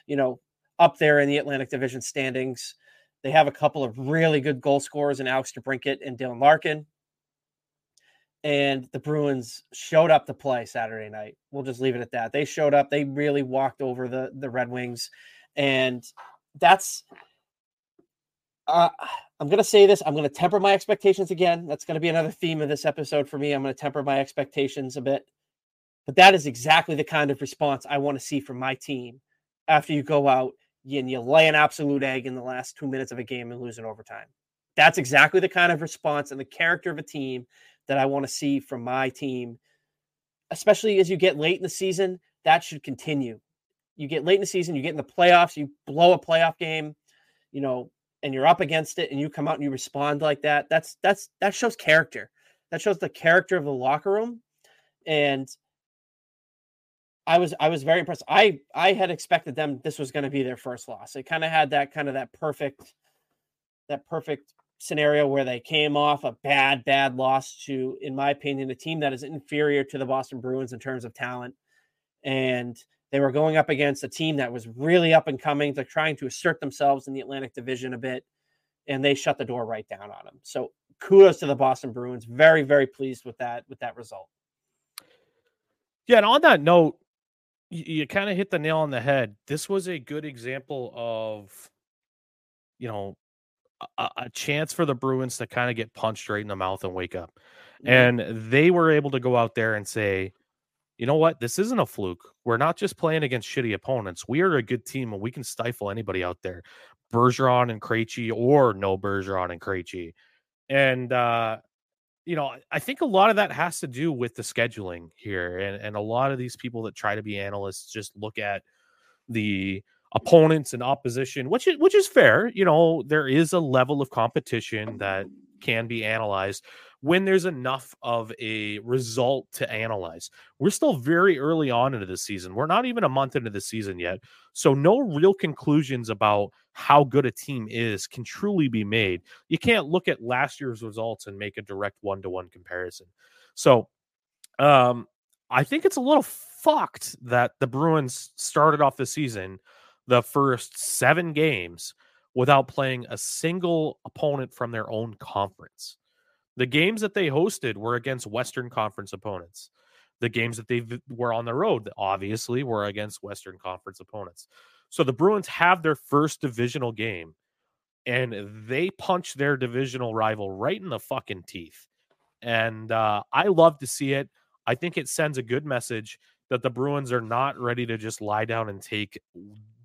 [SPEAKER 2] you know, up there in the Atlantic Division standings. They have a couple of really good goal scorers in Alex DeBrincat and Dylan Larkin. And the Bruins showed up to play Saturday night. We'll just leave it at that. They showed up. They really walked over the the Red Wings, and that's. Uh, I'm going to say this. I'm going to temper my expectations again. That's going to be another theme of this episode for me. I'm going to temper my expectations a bit. But that is exactly the kind of response I want to see from my team after you go out and you lay an absolute egg in the last two minutes of a game and lose in overtime. That's exactly the kind of response and the character of a team that I want to see from my team, especially as you get late in the season. That should continue. You get late in the season, you get in the playoffs, you blow a playoff game, you know, and you're up against it and you come out and you respond like that. That's that's that shows character. That shows the character of the locker room. And I was I was very impressed. I I had expected them this was going to be their first loss. It kind of had that kind of that perfect that perfect scenario where they came off a bad bad loss to in my opinion a team that is inferior to the Boston Bruins in terms of talent and they were going up against a team that was really up and coming they're trying to assert themselves in the Atlantic Division a bit and they shut the door right down on them. So kudos to the Boston Bruins. Very very pleased with that with that result.
[SPEAKER 1] Yeah, and on that note, you, kind of hit the nail on the head. This was a good example of, you know, a, a chance for the Bruins to kind of get punched right in the mouth and wake up.
[SPEAKER 2] Mm-hmm.
[SPEAKER 1] And they were able to go out there and say, you know what? This isn't a fluke. We're not just playing against shitty opponents. We are a good team and we can stifle anybody out there. Bergeron and Krejci or no Bergeron and Krejci. And uh you know, I think a lot of that has to do with the scheduling here. And, and a lot of these people that try to be analysts just look at the opponents and opposition, which is which is fair. You know, there is a level of competition that can be analyzed when there's enough of a result to analyze. We're still very early on into the season. We're not even a month into the season yet. So no real conclusions about how good a team is can truly be made. You can't look at last year's results and make a direct one-to-one comparison. So um I think it's a little fucked that the Bruins started off the season the first 7 games without playing a single opponent from their own conference. The games that they hosted were against Western Conference opponents. The games that they were on the road, obviously, were against Western Conference opponents. So the Bruins have their first divisional game and they punch their divisional rival right in the fucking teeth. And uh, I love to see it. I think it sends a good message that the Bruins are not ready to just lie down and take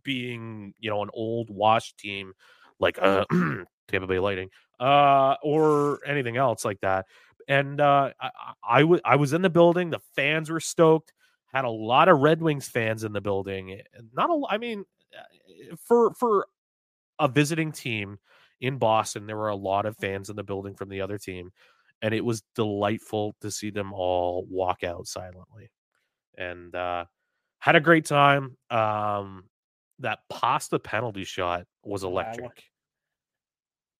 [SPEAKER 1] being, you know, an old wash team like uh, Tampa Bay Lightning uh, or anything else like that. And uh, I, I, w- I was in the building. The fans were stoked. Had a lot of Red Wings fans in the building. Not a, I mean, uh, for for a visiting team in Boston, there were a lot of fans in the building from the other team, and it was delightful to see them all walk out silently, and uh, had a great time. Um, that pasta penalty shot was electric.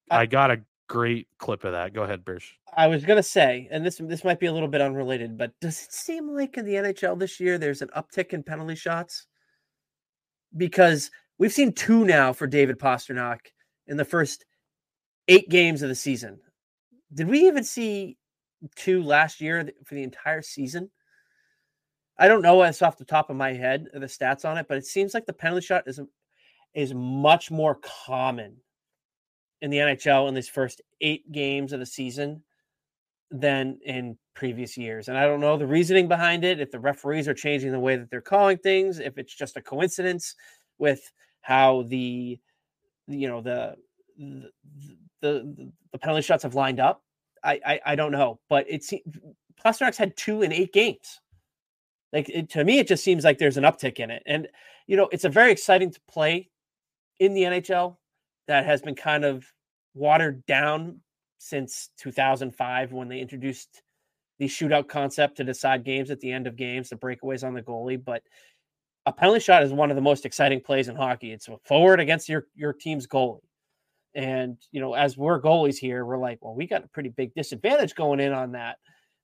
[SPEAKER 2] I-
[SPEAKER 1] I got a great clip of that. Go ahead, Birch.
[SPEAKER 2] I was gonna say, and this this might be a little bit unrelated, but does it seem like in the NHL this year there's an uptick in penalty shots? Because we've seen two now for David Pastrnak in the first eight games of the season. Did we even see two last year for the entire season? I don't know what's off the top of my head the stats on it, but it seems like the penalty shot is is much more common in the NHL in these first eight games of the season than in previous years. And I don't know the reasoning behind it, if the referees are changing the way that they're calling things, if it's just a coincidence with how the you know the the the, the penalty shots have lined up. I, I, I don't know, but it's Pastrnak's had two in eight games. Like it, to me, it just seems like there's an uptick in it, and you know it's a very exciting to play in the NHL that has been kind of watered down since 2005 when they introduced the shootout concept to decide games at the end of games, the breakaways on the goalie. But a penalty shot is one of the most exciting plays in hockey. It's a forward against your your team's goalie. And you know, as we're goalies here, we're like, well, we got a pretty big disadvantage going in on that.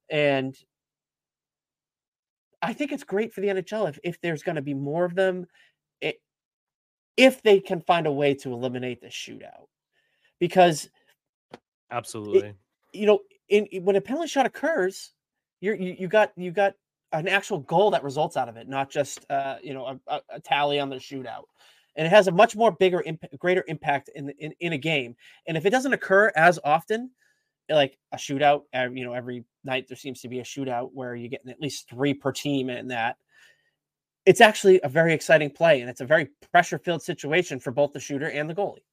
[SPEAKER 2] And I think it's great for the NHL if, if there's going to be more of them, if they can find a way to eliminate the shootout, because
[SPEAKER 1] absolutely,
[SPEAKER 2] it, you know, in, when a penalty shot occurs, you're you, you got you got an actual goal that results out of it, not just uh, you know a, a, tally on the shootout. And it has a much more bigger, imp- greater impact in, in in a game. And if it doesn't occur as often, like a shootout, you know, every night there seems to be a shootout where you're getting at least three per team in that. It's actually a very exciting play, and it's a very pressure-filled situation for both the shooter and the goalie.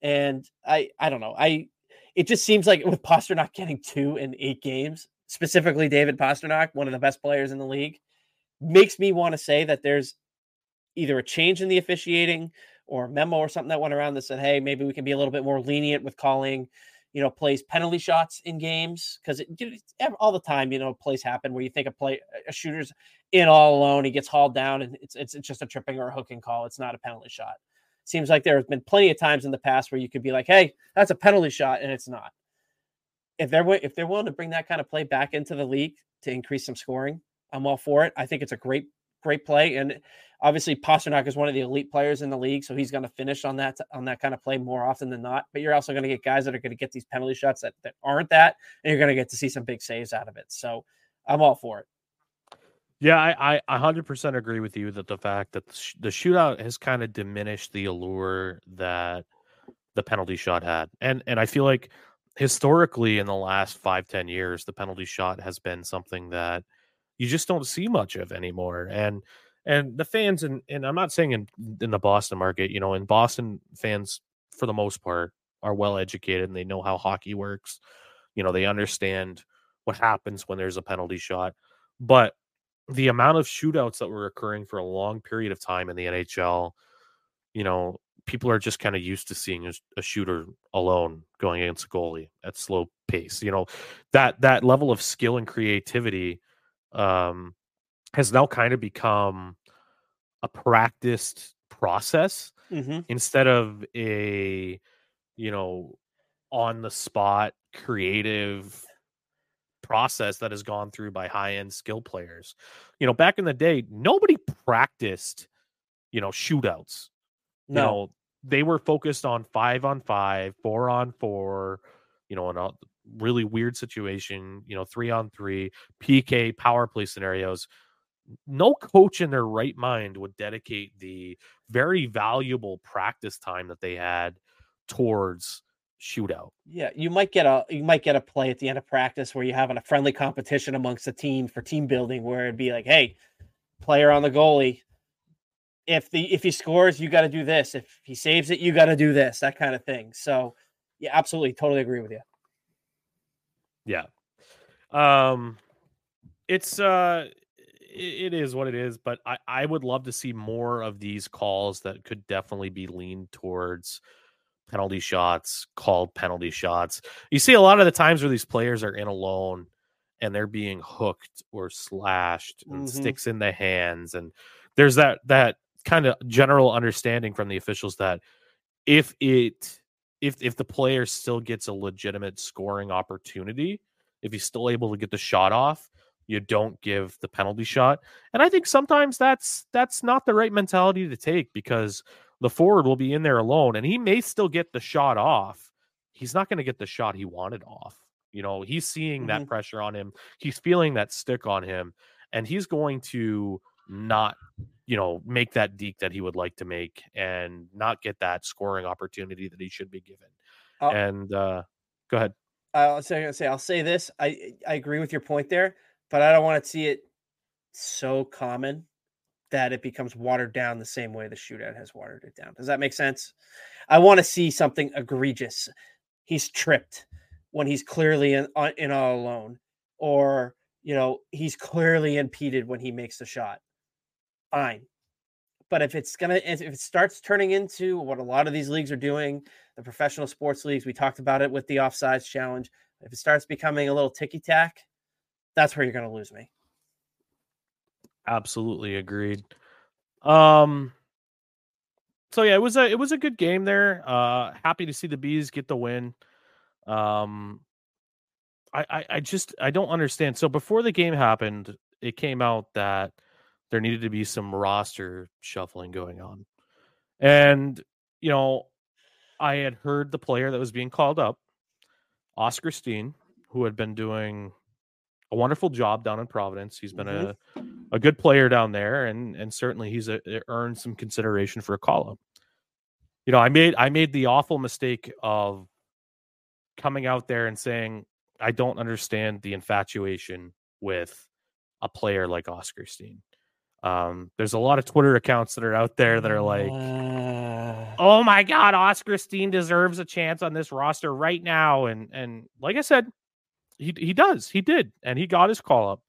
[SPEAKER 2] And I, I don't know, I, it just seems like with Pastrnak getting two in eight games, specifically David Pastrnak, one of the best players in the league, makes me want to say that there's either a change in the officiating or memo or something that went around that said, hey, maybe we can be a little bit more lenient with calling, you know, plays penalty shots in games because it all the time, you know, plays happen where you think a play a shooter's in all alone, he gets hauled down, and it's it's, it's just a tripping or a hooking call. It's not a penalty shot. Seems like there have been plenty of times in the past where you could be like, hey, that's a penalty shot, and it's not if they're if they're willing to bring that kind of play back into the league to increase some scoring, I'm all for it. I think it's a great great play, and obviously Pastrnak is one of the elite players in the league, so he's going to finish on that on that kind of play more often than not. But you're also going to get guys that are going to get these penalty shots that, that aren't that, and you're going to get to see some big saves out of it. So I'm all for it.
[SPEAKER 1] Yeah, I, I 100% agree with you that the fact that the shootout has kind of diminished the allure that the penalty shot had, and and I feel like historically in the last five ten years the penalty shot has been something that you just don't see much of anymore and and the fans and and i'm not saying in in the boston market you know in boston fans for the most part are well educated and they know how hockey works you know they understand what happens when there's a penalty shot but the amount of shootouts that were occurring for a long period of time in the nhl you know people are just kind of used to seeing a, a, shooter alone going against a goalie at slow pace. You know, that that level of skill and creativity um, has now kind of become a practiced process mm-hmm. instead of a you know on the spot creative process that has gone through by high end skill players. You know, back in the day, nobody practiced, you know, shootouts no. You know, they were focused on five on five, four on four, you know, in a really weird situation, you know, three on three, PK power play scenarios. No coach in their right mind would dedicate the very valuable practice time that they had towards shootout.
[SPEAKER 2] Yeah, you might get a you might get a play at the end of practice where you have a friendly competition amongst the team for team building where it'd be like, hey, player on the goalie, if the if he scores, you got to do this. If he saves it, you got to do this. That kind of thing. So, yeah, absolutely, totally agree with you.
[SPEAKER 1] Yeah, um, it's uh, it, is what it is. But I I would love to see more of these calls that could definitely be leaned towards penalty shots, called penalty shots. You see a lot of the times where these players are in alone and they're being hooked or slashed and mm-hmm. sticks in the hands and there's that that kind of general understanding from the officials that if it if if the player still gets a legitimate scoring opportunity, if he's still able to get the shot off, you don't give the penalty shot. And I think sometimes that's that's not the right mentality to take because the forward will be in there alone and he may still get the shot off. He's not going to get the shot he wanted off. You know, he's seeing mm-hmm. that pressure on him. He's feeling that stick on him. and he's going to not you know make that deke that he would like to make and not get that scoring opportunity that he should be given
[SPEAKER 2] Oh.
[SPEAKER 1] and uh go ahead
[SPEAKER 2] I'll say, say I'll say this. I I agree with your point there, but I don't want to see it so common that it becomes watered down the same way the shootout has watered it down. Does that make sense? I want to see something egregious. He's tripped when he's clearly in, in all alone, or you know he's clearly impeded when he makes the shot. Fine, but if it's gonna if it starts turning into what a lot of these leagues are doing, the professional sports leagues, we talked about it with the offsides challenge. If it starts becoming a little ticky tack, that's where you're gonna lose me.
[SPEAKER 1] absolutely agreed um so yeah it was a it was a good game there uh happy to see the bees get the win um I, I i just i don't understand so before the game happened it came out that there needed to be some roster shuffling going on and you know i had heard the player that was being called up oskar steen who had been doing a wonderful job down in providence he's been
[SPEAKER 2] Mhm.
[SPEAKER 1] a a good player down there, and and certainly he's a, earned some consideration for a call up. You know, I made I made the awful mistake of coming out there and saying I don't understand the infatuation with a player like Oskar Steen. Um, there's a lot of Twitter accounts that are out there that are like,
[SPEAKER 2] Uh,
[SPEAKER 1] "Oh my God, Oskar Steen deserves a chance on this roster right now," and and like I said, he he does, he did, and he got his call up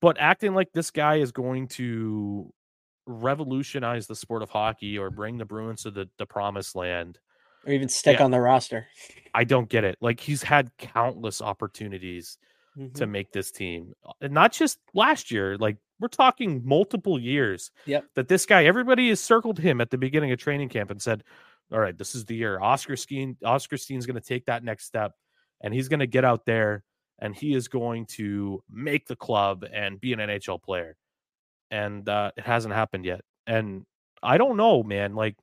[SPEAKER 1] but acting like this guy is going to revolutionize the sport of hockey or bring the Bruins to the, the promised land,
[SPEAKER 2] or even stick
[SPEAKER 1] Yeah.
[SPEAKER 2] on the roster.
[SPEAKER 1] I don't get it. Like he's had countless opportunities to
[SPEAKER 2] Mhm.
[SPEAKER 1] make this team, and not just last year. Like we're talking multiple years.
[SPEAKER 2] Yep.
[SPEAKER 1] That this guy, everybody has circled him at the beginning of training camp and said, "All right, this is the year. Oskar Steen, Oskar Steen's going to take that next step, and he's going to get out there." And he is going to make the club and be an NHL player. And uh, it hasn't happened yet. And I don't know, man. Like,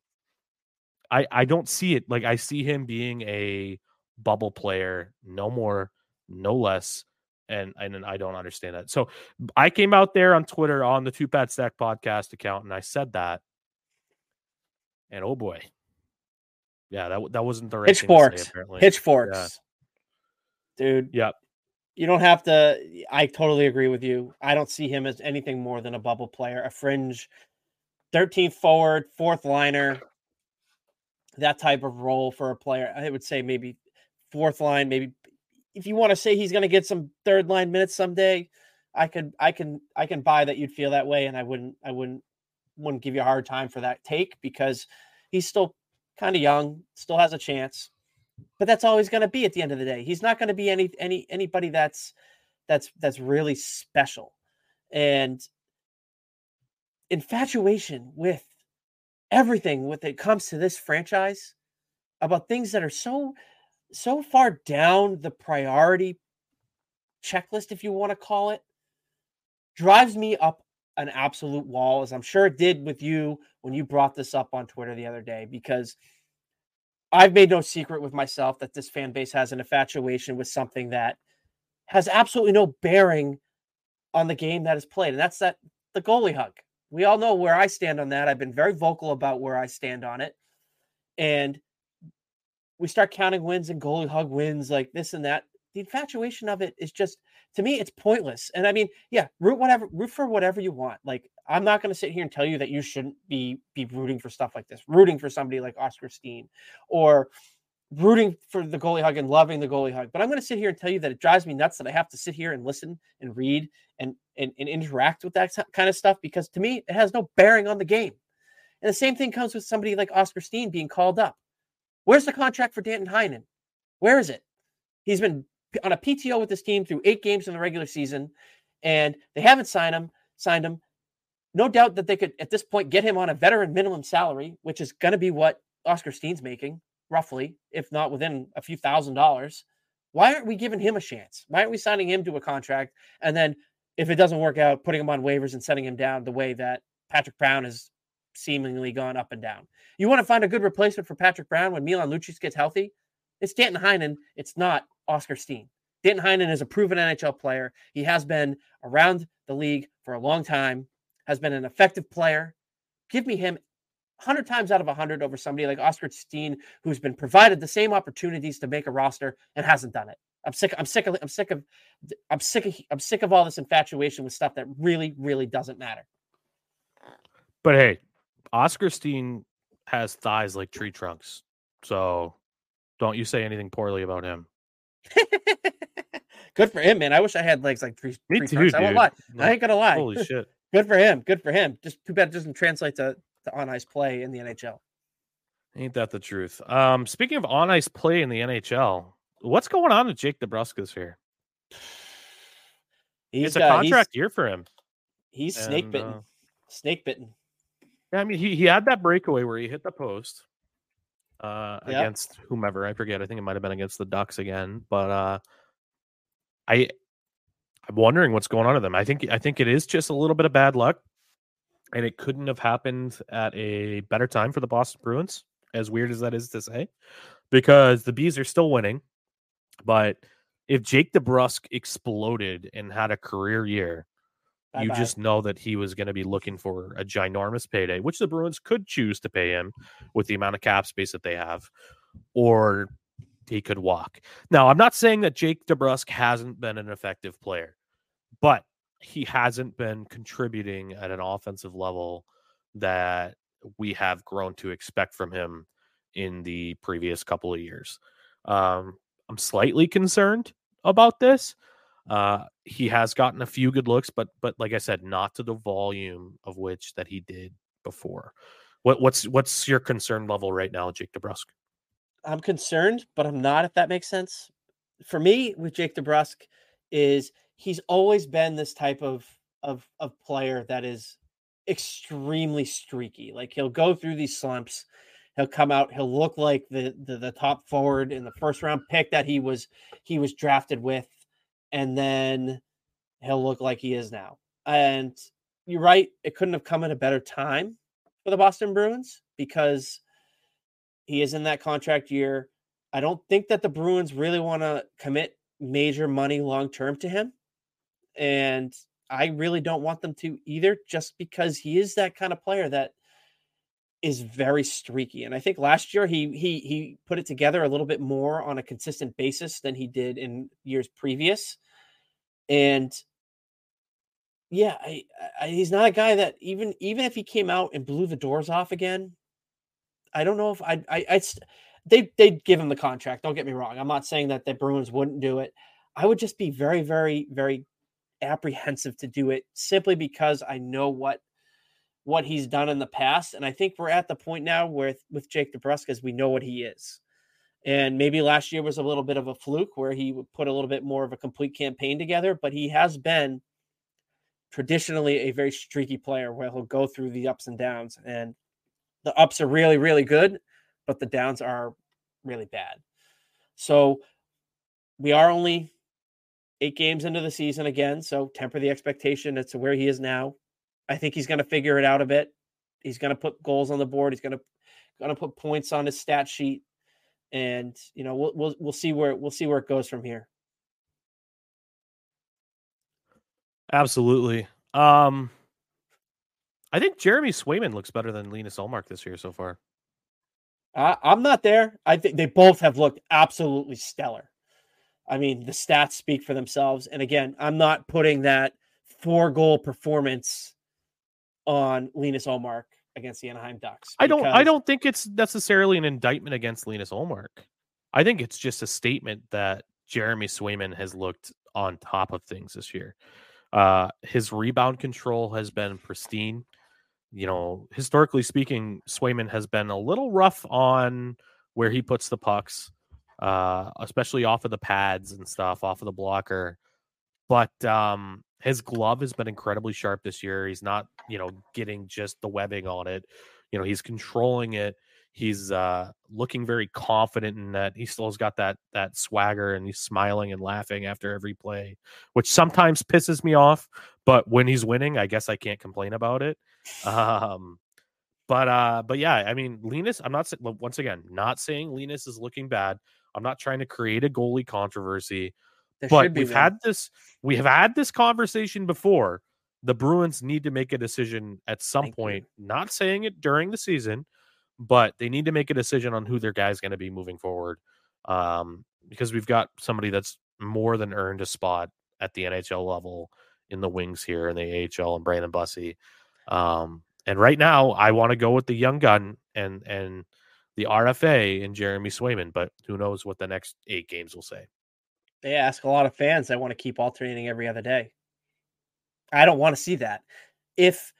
[SPEAKER 1] I I don't see it. Like, I see him being a bubble player, no more, no less. And and I don't understand that. So I came out there on Twitter on the Two Pad Stack podcast account, and I said that. And oh boy, yeah, that that wasn't the right thing to say,
[SPEAKER 2] Pitchforks.
[SPEAKER 1] apparently.
[SPEAKER 2] Pitchforks. Dude.
[SPEAKER 1] Yep.
[SPEAKER 2] You don't have to. I totally agree with you. I don't see him as anything more than a bubble player, a fringe 13th forward, fourth liner, that type of role for a player. I would say maybe fourth line, maybe if you want to say he's going to get some third line minutes someday, I could, I can, I can buy that you'd feel that way, and I wouldn't, I wouldn't, wouldn't give you a hard time for that take because he's still kind of young, still has a chance but that's always going to be at the end of the day. He's not going to be any any anybody that's that's that's really special. And infatuation with everything when it comes to this franchise about things that are so so far down the priority checklist if you want to call it drives me up an absolute wall as I'm sure it did with you when you brought this up on Twitter the other day because I've made no secret with myself that this fan base has an infatuation with something that has absolutely no bearing on the game that is played. And that's that the goalie hug. We all know where I stand on that. I've been very vocal about where I stand on it. And we start counting wins and goalie hug wins like this and that. The infatuation of it is just to me, it's pointless. And I mean, yeah, root whatever, root for whatever you want. Like, I'm not going to sit here and tell you that you shouldn't be be rooting for stuff like this, rooting for somebody like Oskar Steen, or rooting for the goalie hug and loving the goalie hug. But I'm going to sit here and tell you that it drives me nuts that I have to sit here and listen and read and and, and interact with that kind of stuff because to me, it has no bearing on the game. And the same thing comes with somebody like Oskar Steen being called up. Where's the contract for Danton Heinen? Where is it? He's been on a PTO with this team through eight games in the regular season, and they haven't signed him. Signed him. No doubt that they could at this point get him on a veteran minimum salary, which is going to be what Oskar Steen's making, roughly, if not within a few thousand dollars. Why aren't we giving him a chance? Why aren't we signing him to a contract and then, if it doesn't work out, putting him on waivers and setting him down the way that Patrick Brown has seemingly gone up and down? You want to find a good replacement for Patrick Brown when Milan Lucic gets healthy? It's Danton Heinen. It's not Oskar Steen. Danton Heinen is a proven NHL player. He has been around the league for a long time, has been an effective player. Give me him 100 times out of 100 over somebody like Oskar Steen, who's been provided the same opportunities to make a roster and hasn't done it. I'm sick. I'm sick of. I'm sick of. I'm sick of. I'm sick of all this infatuation with stuff that really, really doesn't matter.
[SPEAKER 1] But hey, Oskar Steen has thighs like tree trunks, so don't you say anything poorly about him.
[SPEAKER 2] Good for him, man. I wish I had legs like tree,
[SPEAKER 1] Me
[SPEAKER 2] tree
[SPEAKER 1] too,
[SPEAKER 2] trunks. I won't lie.
[SPEAKER 1] Like,
[SPEAKER 2] I ain't gonna lie.
[SPEAKER 1] Holy shit!
[SPEAKER 2] Good for him. Good for him. Just too bad it doesn't translate to, to on ice play in the NHL.
[SPEAKER 1] Ain't that the truth? Um, speaking of on ice play in the NHL, what's going on with Jake DeBrusk here?
[SPEAKER 2] He's
[SPEAKER 1] it's a
[SPEAKER 2] got-
[SPEAKER 1] contract year for him.
[SPEAKER 2] He's, he's snake bitten.
[SPEAKER 1] uh,
[SPEAKER 2] snake bitten.
[SPEAKER 1] Yeah, I mean, he, he had that breakaway where he hit the post uh,
[SPEAKER 2] Yeah.
[SPEAKER 1] against whomever. I forget. I think it might have been against the Ducks again. But uh, I I'm wondering what's going on with them. I think I think it is just a little bit of bad luck, and it couldn't have happened at a better time for the Boston Bruins. As weird as that is to say, because the bees are still winning. But if Jake DeBrusk exploded and had a career year, you
[SPEAKER 2] Bye-bye.
[SPEAKER 1] just know that he was going to be looking for a ginormous payday, which the Bruins could choose to pay him with the amount of cap space that they have, or he could walk. Now, I'm not saying that Jake DeBrusk hasn't been an effective player, but he hasn't been contributing at an offensive level that we have grown to expect from him in the previous couple of years. Um, I'm slightly concerned about this. Uh, he has gotten a few good looks, but but like I said, not to the volume of which that he did before. What what's what's your concern level right now, Jake DeBrusk?
[SPEAKER 2] I'm concerned, but I'm not, if that makes sense. For me, with Jake DeBrusk, is he's always been this type of of of player that is extremely streaky. Like he'll go through these slumps, he'll come out, he'll look like the the, the top forward in the first round pick that he was he was drafted with, and then he'll look like he is now. And you're right, it couldn't have come at a better time for the Boston Bruins because he is in that contract year. I don't think that the Bruins really want to commit major money long term to him. And I really don't want them to either, just because he is that kind of player that is very streaky. And I think last year he he he put it together a little bit more on a consistent basis than he did in years previous. And yeah, I, I he's not a guy that even even if he came out and blew the doors off again, I don't know if I I I they they'd give him the contract. Don't get me wrong. I'm not saying that the Bruins wouldn't do it. I would just be very very very apprehensive to do it simply because I know what what he's done in the past, and I think we're at the point now where with Jake DeBrusk, as we know what he is. And maybe last year was a little bit of a fluke where he would put a little bit more of a complete campaign together, but he has been traditionally a very streaky player where he'll go through the ups and downs. And the ups are really, really good, but the downs are really bad. So we are only eight games into the season again. So temper the expectation to where he is now. I think he's going to figure it out a bit. He's going to put goals on the board. He's going to going to put points on his stat sheet, and you know we'll we'll we'll see where we'll see where it goes from here.
[SPEAKER 1] Absolutely. Um, I think Jeremy Swayman looks better than Linus Ullmark this year so far.
[SPEAKER 2] I, I'm not there. I think they both have looked absolutely stellar. I mean, the stats speak for themselves. And again, I'm not putting that four goal performance on Linus Ullmark against the Anaheim Ducks.
[SPEAKER 1] I don't. I don't think it's necessarily an indictment against Linus Ullmark. I think it's just a statement that Jeremy Swayman has looked on top of things this year. Uh, his rebound control has been pristine. You know, historically speaking, Swayman has been a little rough on where he puts the pucks, uh, especially off of the pads and stuff, off of the blocker. But um, his glove has been incredibly sharp this year. He's not, you know, getting just the webbing on it. You know, he's controlling it. He's uh, looking very confident in that. He still has got that that swagger, and he's smiling and laughing after every play, which sometimes pisses me off. But when he's winning, I guess I can't complain about it. Um, but uh, but yeah, I mean, Linus. I'm not once again not saying Linus is looking bad. I'm not trying to create a goalie controversy,
[SPEAKER 2] There
[SPEAKER 1] but we've
[SPEAKER 2] one.
[SPEAKER 1] had this we have had this conversation before. The Bruins need to make a decision at some
[SPEAKER 2] Thank you.
[SPEAKER 1] point. Not saying it during the season, but they need to make a decision on who their guy's going to be moving forward. Um, because we've got somebody that's more than earned a spot at the NHL level in the wings here in the AHL and Brandon Bussi. Um, and right now, I want to go with the young gun and and the RFA and Jeremy Swayman, but who knows what the next eight games will say.
[SPEAKER 2] They ask a lot of fans that want to keep alternating every other day. I don't want to see that. If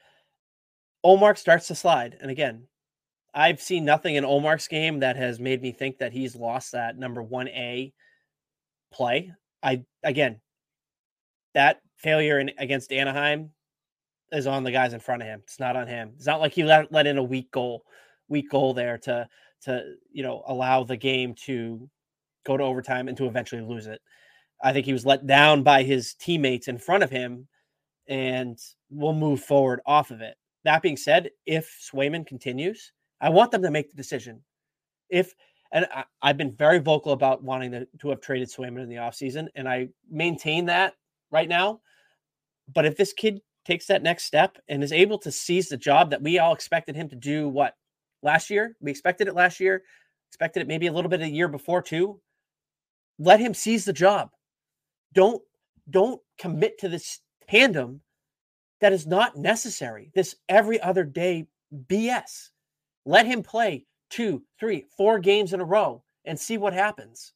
[SPEAKER 2] Omar starts to slide, and again, I've seen nothing in Omar's game that has made me think that he's lost that number one A play. I again, that failure in, against Anaheim is on the guys in front of him. It's not on him. It's not like he let, let in a weak goal, weak goal there to to you know allow the game to go to overtime and to eventually lose it. I think he was let down by his teammates in front of him and we'll move forward off of it. That being said, if Swayman continues, I want them to make the decision. If and I, I've been very vocal about wanting to, to have traded Swayman in the offseason, and I maintain that right now. But if this kid takes that next step and is able to seize the job that we all expected him to do, what last year? We expected it last year, expected it maybe a little bit a year before too. Let him seize the job. Don't don't commit to this tandem that is not necessary. This every other day BS. Let him play two, three, four games in a row and see what happens.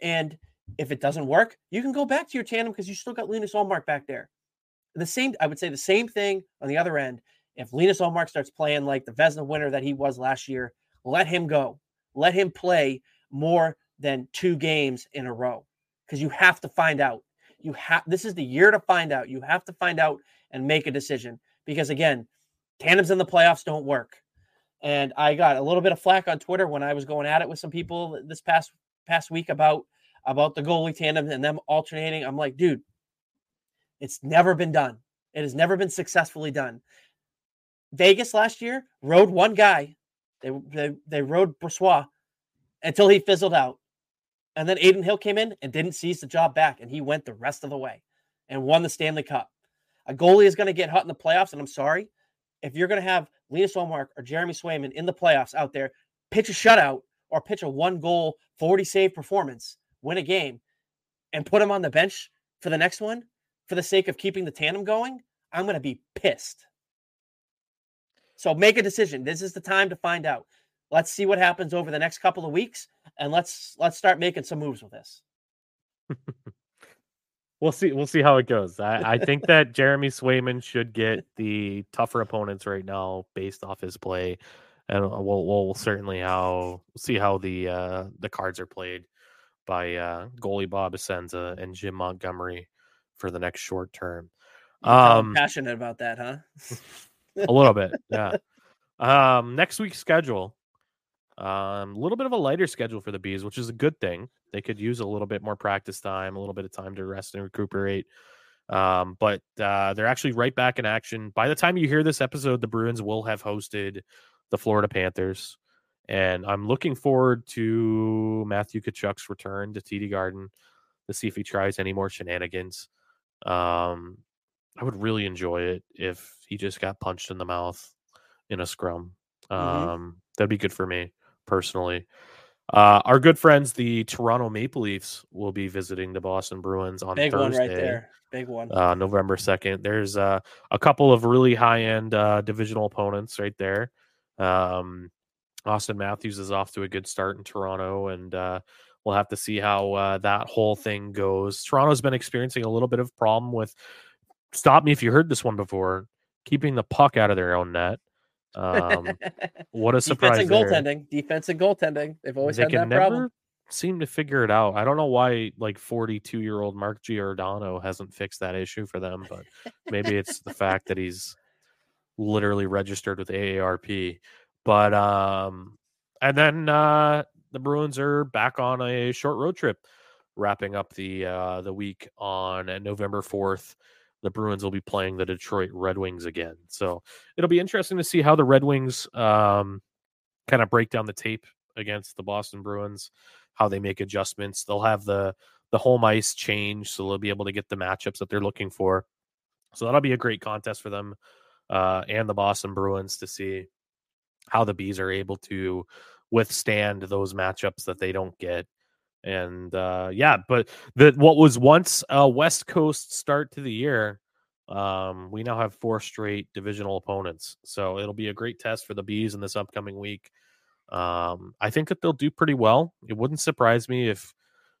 [SPEAKER 2] And if it doesn't work, you can go back to your tandem because you still got Linus Ullmark back there. The same, I would say the same thing on the other end. If Linus Ullmark starts playing like the Vezina winner that he was last year, let him go. Let him play more than two games in a row because you have to find out. You have this is the year to find out. You have to find out and make a decision because again, tandems in the playoffs don't work. And I got a little bit of flack on Twitter when I was going at it with some people this past past week about about the goalie tandem and them alternating. I'm like, dude, it's never been done. It has never been successfully done. Vegas last year rode one guy. They they, they rode Brossoit until he fizzled out. And then Adin Hill came in and didn't seize the job back, and he went the rest of the way and won the Stanley Cup. A goalie is going to get hot in the playoffs, and I'm sorry. If you're going to have Linus Ullmark or Jeremy Swayman in the playoffs out there, pitch a shutout or pitch a one goal, 40 save performance, win a game, and put him on the bench for the next one for the sake of keeping the tandem going, I'm going to be pissed. So make a decision. This is the time to find out. Let's see what happens over the next couple of weeks, and let's let's start making some moves with this.
[SPEAKER 1] We'll see. We'll see how it goes. I, I think that Jeremy Swayman should get the tougher opponents right now based off his play, and we'll we'll certainly how see how the uh, the cards are played by uh, goalie Bob Essensa and Jim Montgomery for the next short term.
[SPEAKER 2] You can tell I'm
[SPEAKER 1] Um,
[SPEAKER 2] passionate about that, huh?
[SPEAKER 1] a little bit, yeah. Um, next week's schedule, um, a little bit of a lighter schedule for the bees, which is a good thing. They could use a little bit more practice time, a little bit of time to rest and recuperate. Um, but uh, they're actually right back in action. By the time you hear this episode, the Bruins will have hosted the Florida Panthers, and I'm looking forward to Matthew Tkachuk's return to TD Garden to see if he tries any more shenanigans. Um, I would really enjoy it if he just got punched in the mouth in a scrum.
[SPEAKER 2] Mhm.
[SPEAKER 1] Um, that'd be good for me personally. Uh, our good friends, the Toronto Maple Leafs, will be visiting the Boston Bruins on
[SPEAKER 2] Big
[SPEAKER 1] Thursday,
[SPEAKER 2] one right there. Big one.
[SPEAKER 1] uh, November second. There's uh, a couple of really high end uh, divisional opponents right there. Um, Auston Matthews is off to a good start in Toronto, and uh, we'll have to see how uh, that whole thing goes. Toronto's been experiencing a little bit of problem with. Stop me if you heard this one before. Keeping the puck out of their own net. Um, what a
[SPEAKER 2] Defense
[SPEAKER 1] surprise!
[SPEAKER 2] and
[SPEAKER 1] there.
[SPEAKER 2] goaltending. Defense and goaltending. They've always
[SPEAKER 1] they
[SPEAKER 2] had
[SPEAKER 1] can
[SPEAKER 2] that problem.
[SPEAKER 1] never seem to figure it out. I don't know why like 42 year old Mark Giordano hasn't fixed that issue for them, but maybe it's the fact that he's literally registered with AARP. But um and then uh the Bruins are back on a short road trip wrapping up the uh the week on November 4th. The Bruins will be playing the Detroit Red Wings again. So it'll be interesting to see how the Red Wings um kind of break down the tape against the Boston Bruins, how they make adjustments. They'll have the the home ice change, so they'll be able to get the matchups that they're looking for. So that'll be a great contest for them uh, and the Boston Bruins to see how the bees are able to withstand those matchups that they don't get. And uh, yeah, but the what was once a West Coast start to the year, um, we now have four straight divisional opponents. So it'll be a great test for the bees in this upcoming week. Um, I think that they'll do pretty well. It wouldn't surprise me if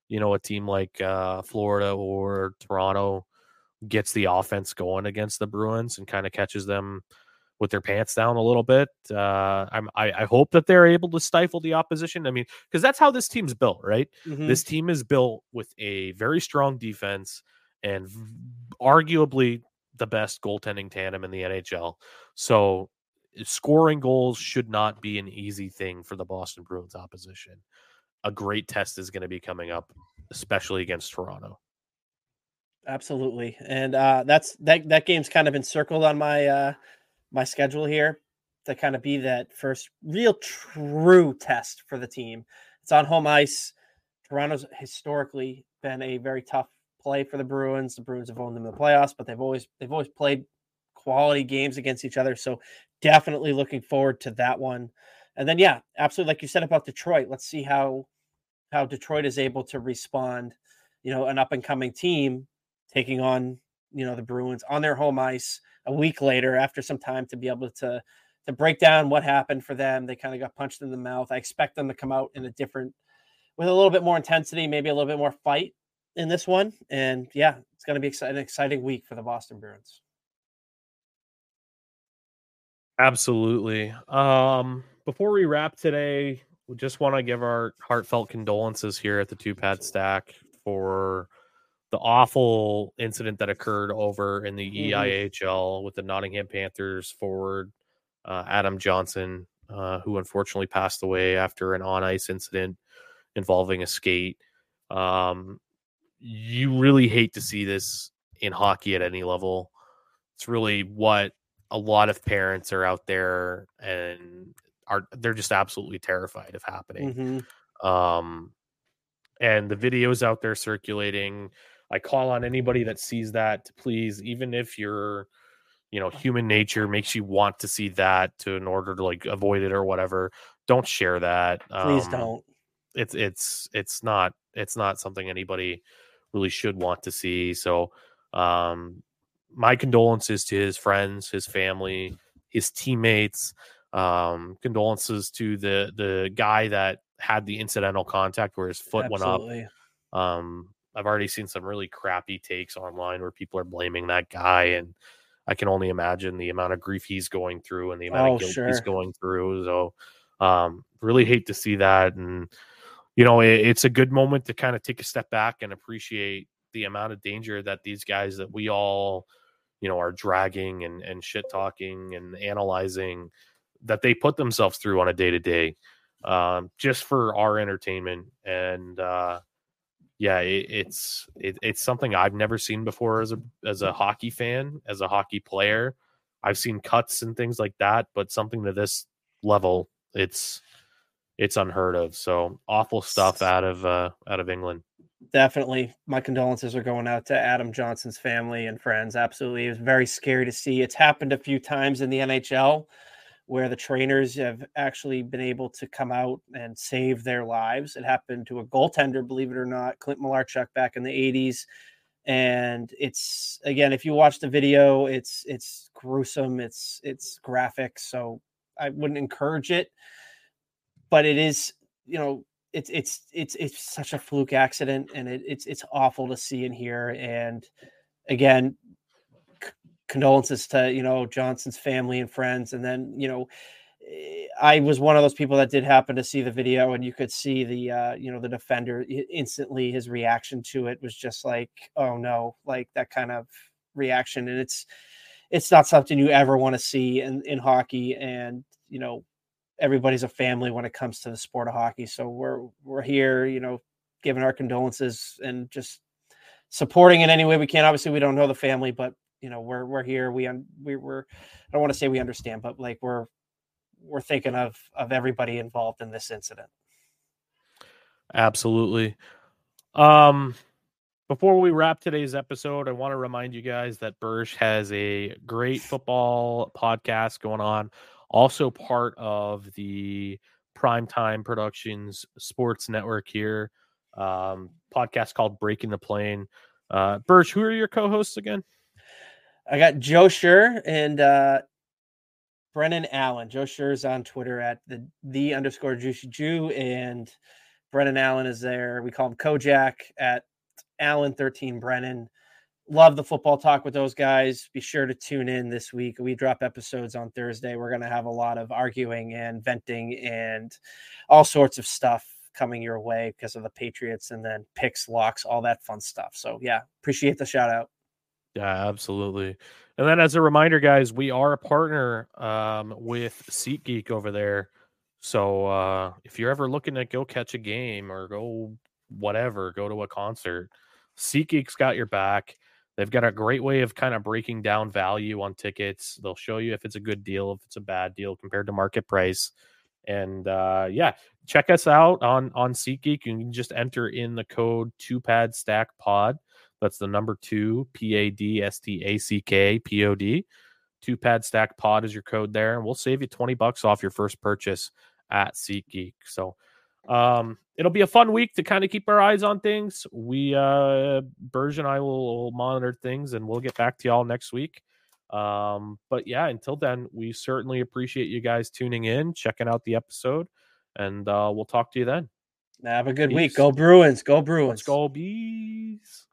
[SPEAKER 1] you know a team like uh, Florida or Toronto gets the offense going against the Bruins and kind of catches them with their pants down a little bit. Uh, I'm, I, I hope that they're able to stifle the opposition. I mean, because that's how this team's built, right?
[SPEAKER 2] Mhm.
[SPEAKER 1] This team is built with a very strong defense and v- arguably the best goaltending tandem in the NHL. So scoring goals should not be an easy thing for the Boston Bruins opposition. A great test is going to be coming up, especially against Toronto.
[SPEAKER 2] Absolutely, and uh, that's that. That game's kind of been circled on my uh, my schedule here to kind of be that first real true test for the team. It's on home ice. Toronto's historically been a very tough play for the Bruins. The Bruins have owned them in the playoffs, but they've always they've always played quality games against each other. So definitely looking forward to that one. And then yeah, absolutely like you said about Detroit. Let's see how how Detroit is able to respond. You know, an up and coming team taking on you know the Bruins on their home ice a week later after some time to be able to to break down what happened for them. They kind of got punched in the mouth. I expect them to come out in a different with a little bit more intensity, maybe a little bit more fight in this one. And yeah, it's going to be an exciting week for the Boston Bruins.
[SPEAKER 1] Absolutely. Um, before we wrap today, we just want to give our heartfelt condolences here at the two pad stack for the awful incident that occurred over in the
[SPEAKER 2] Mhm.
[SPEAKER 1] EIHL with the Nottingham Panthers forward uh, Adam Johnson, uh, who unfortunately passed away after an on ice incident involving a skate. Um, you really hate to see this in hockey at any level. It's really what a lot of parents are out there and are they're just absolutely terrified of happening.
[SPEAKER 2] Mhm.
[SPEAKER 1] Um, and the videos out there circulating. I call on anybody that sees that to please, even if you're, you know, human nature makes you want to see that to in order to like avoid it or whatever. Don't share that.
[SPEAKER 2] Please
[SPEAKER 1] Um,
[SPEAKER 2] don't.
[SPEAKER 1] It's it's it's not it's not something anybody really should want to see. So, um, my condolences to his friends, his family, his teammates. Um, condolences to the the guy that had the incidental contact where his foot went up. Um, I've already seen some really crappy takes online where people are blaming that guy, and I can only imagine the amount of grief he's going through and the amount
[SPEAKER 2] Oh,
[SPEAKER 1] of guilt
[SPEAKER 2] sure.
[SPEAKER 1] he's going through. So, um, really hate to see that, and you know, it, it's a good moment to kind of take a step back and appreciate the amount of danger that these guys that we all, you know, are dragging and and shit talking and analyzing that they put themselves through on a day to day, um, just for our entertainment and. uh yeah, it, it's it, it's something I've never seen before as a as a hockey fan, as a hockey player. I've seen cuts and things like that, but something to this level, it's it's unheard of. So awful stuff out of uh, out of England.
[SPEAKER 2] Definitely. My condolences are going out to Adam Johnson's family and friends. Absolutely. It was very scary to see. It's happened a few times in the NHL where the trainers have actually been able to come out and save their lives. It happened to a goaltender, believe it or not, Clint Malarchuk back in the 80s. And it's again, if you watch the video, it's it's gruesome, it's it's graphic. So I wouldn't encourage it. But it is, you know, it's it's it's it's such a fluke accident and it, it's it's awful to see and hear and again condolences to you know johnson's family and friends and then you know eh, i was one of those people that did happen to see the video and you could see the uh you know the defender instantly his reaction to it was just like oh no like that kind of reaction and it's it's not something you ever want to see in in hockey and you know everybody's a family when it comes to the sport of hockey. So we're we're here, you know, giving our condolences and just supporting in any way we can. Obviously, we don't know the family, but you know, we're we're here. We un, we were I don't want to say we understand, but like we're we're thinking of of everybody involved in this incident.
[SPEAKER 1] Absolutely. Um, Before we wrap today's episode, I want to remind you guys that Bursch has a great football podcast going on, also part of the Primetime Productions Sports Network here. Um, podcast called Breaking the Plane. Uh, Bursch, who are your co-hosts again?
[SPEAKER 2] I got Joe Schur and uh, Brennan Allen. Joe Schur is on Twitter at the the underscore Juicy Jew, and Brennan Allen is there. We call him Kojak at Allen thirteen Brennan. Love the football talk with those guys. Be sure to tune in this week. We drop episodes on Thursday. We're going to have a lot of arguing and venting and all sorts of stuff coming your way because of the Patriots and then picks, locks, all that fun stuff. So, yeah, appreciate the shout out.
[SPEAKER 1] Yeah, absolutely. And then as a reminder, guys, we are a partner um, with SeatGeek over there. So uh, if you're ever looking to go catch a game or go whatever, go to a concert, SeatGeek's got your back. They've got a great way of kind of breaking down value on tickets. They'll show you if it's a good deal, if it's a bad deal compared to market price. And uh, yeah, check us out on on SeatGeek. You can just enter in the code two pad stack pod. That's the number two P A D S T A C K P O D. Two pad stack pod is your code there, and we'll save you 20 bucks off your first purchase at SeatGeek. So um, it'll be a fun week to kind of keep our eyes on things. We, uh, Burge and I will, will monitor things and we'll get back to y'all next week. Um, but yeah, until then, we certainly appreciate you guys tuning in, checking out the episode, and uh, we'll talk to you then.
[SPEAKER 2] Have a good Peace. week. Go Bruins. Go Bruins.
[SPEAKER 1] Let's go, bees.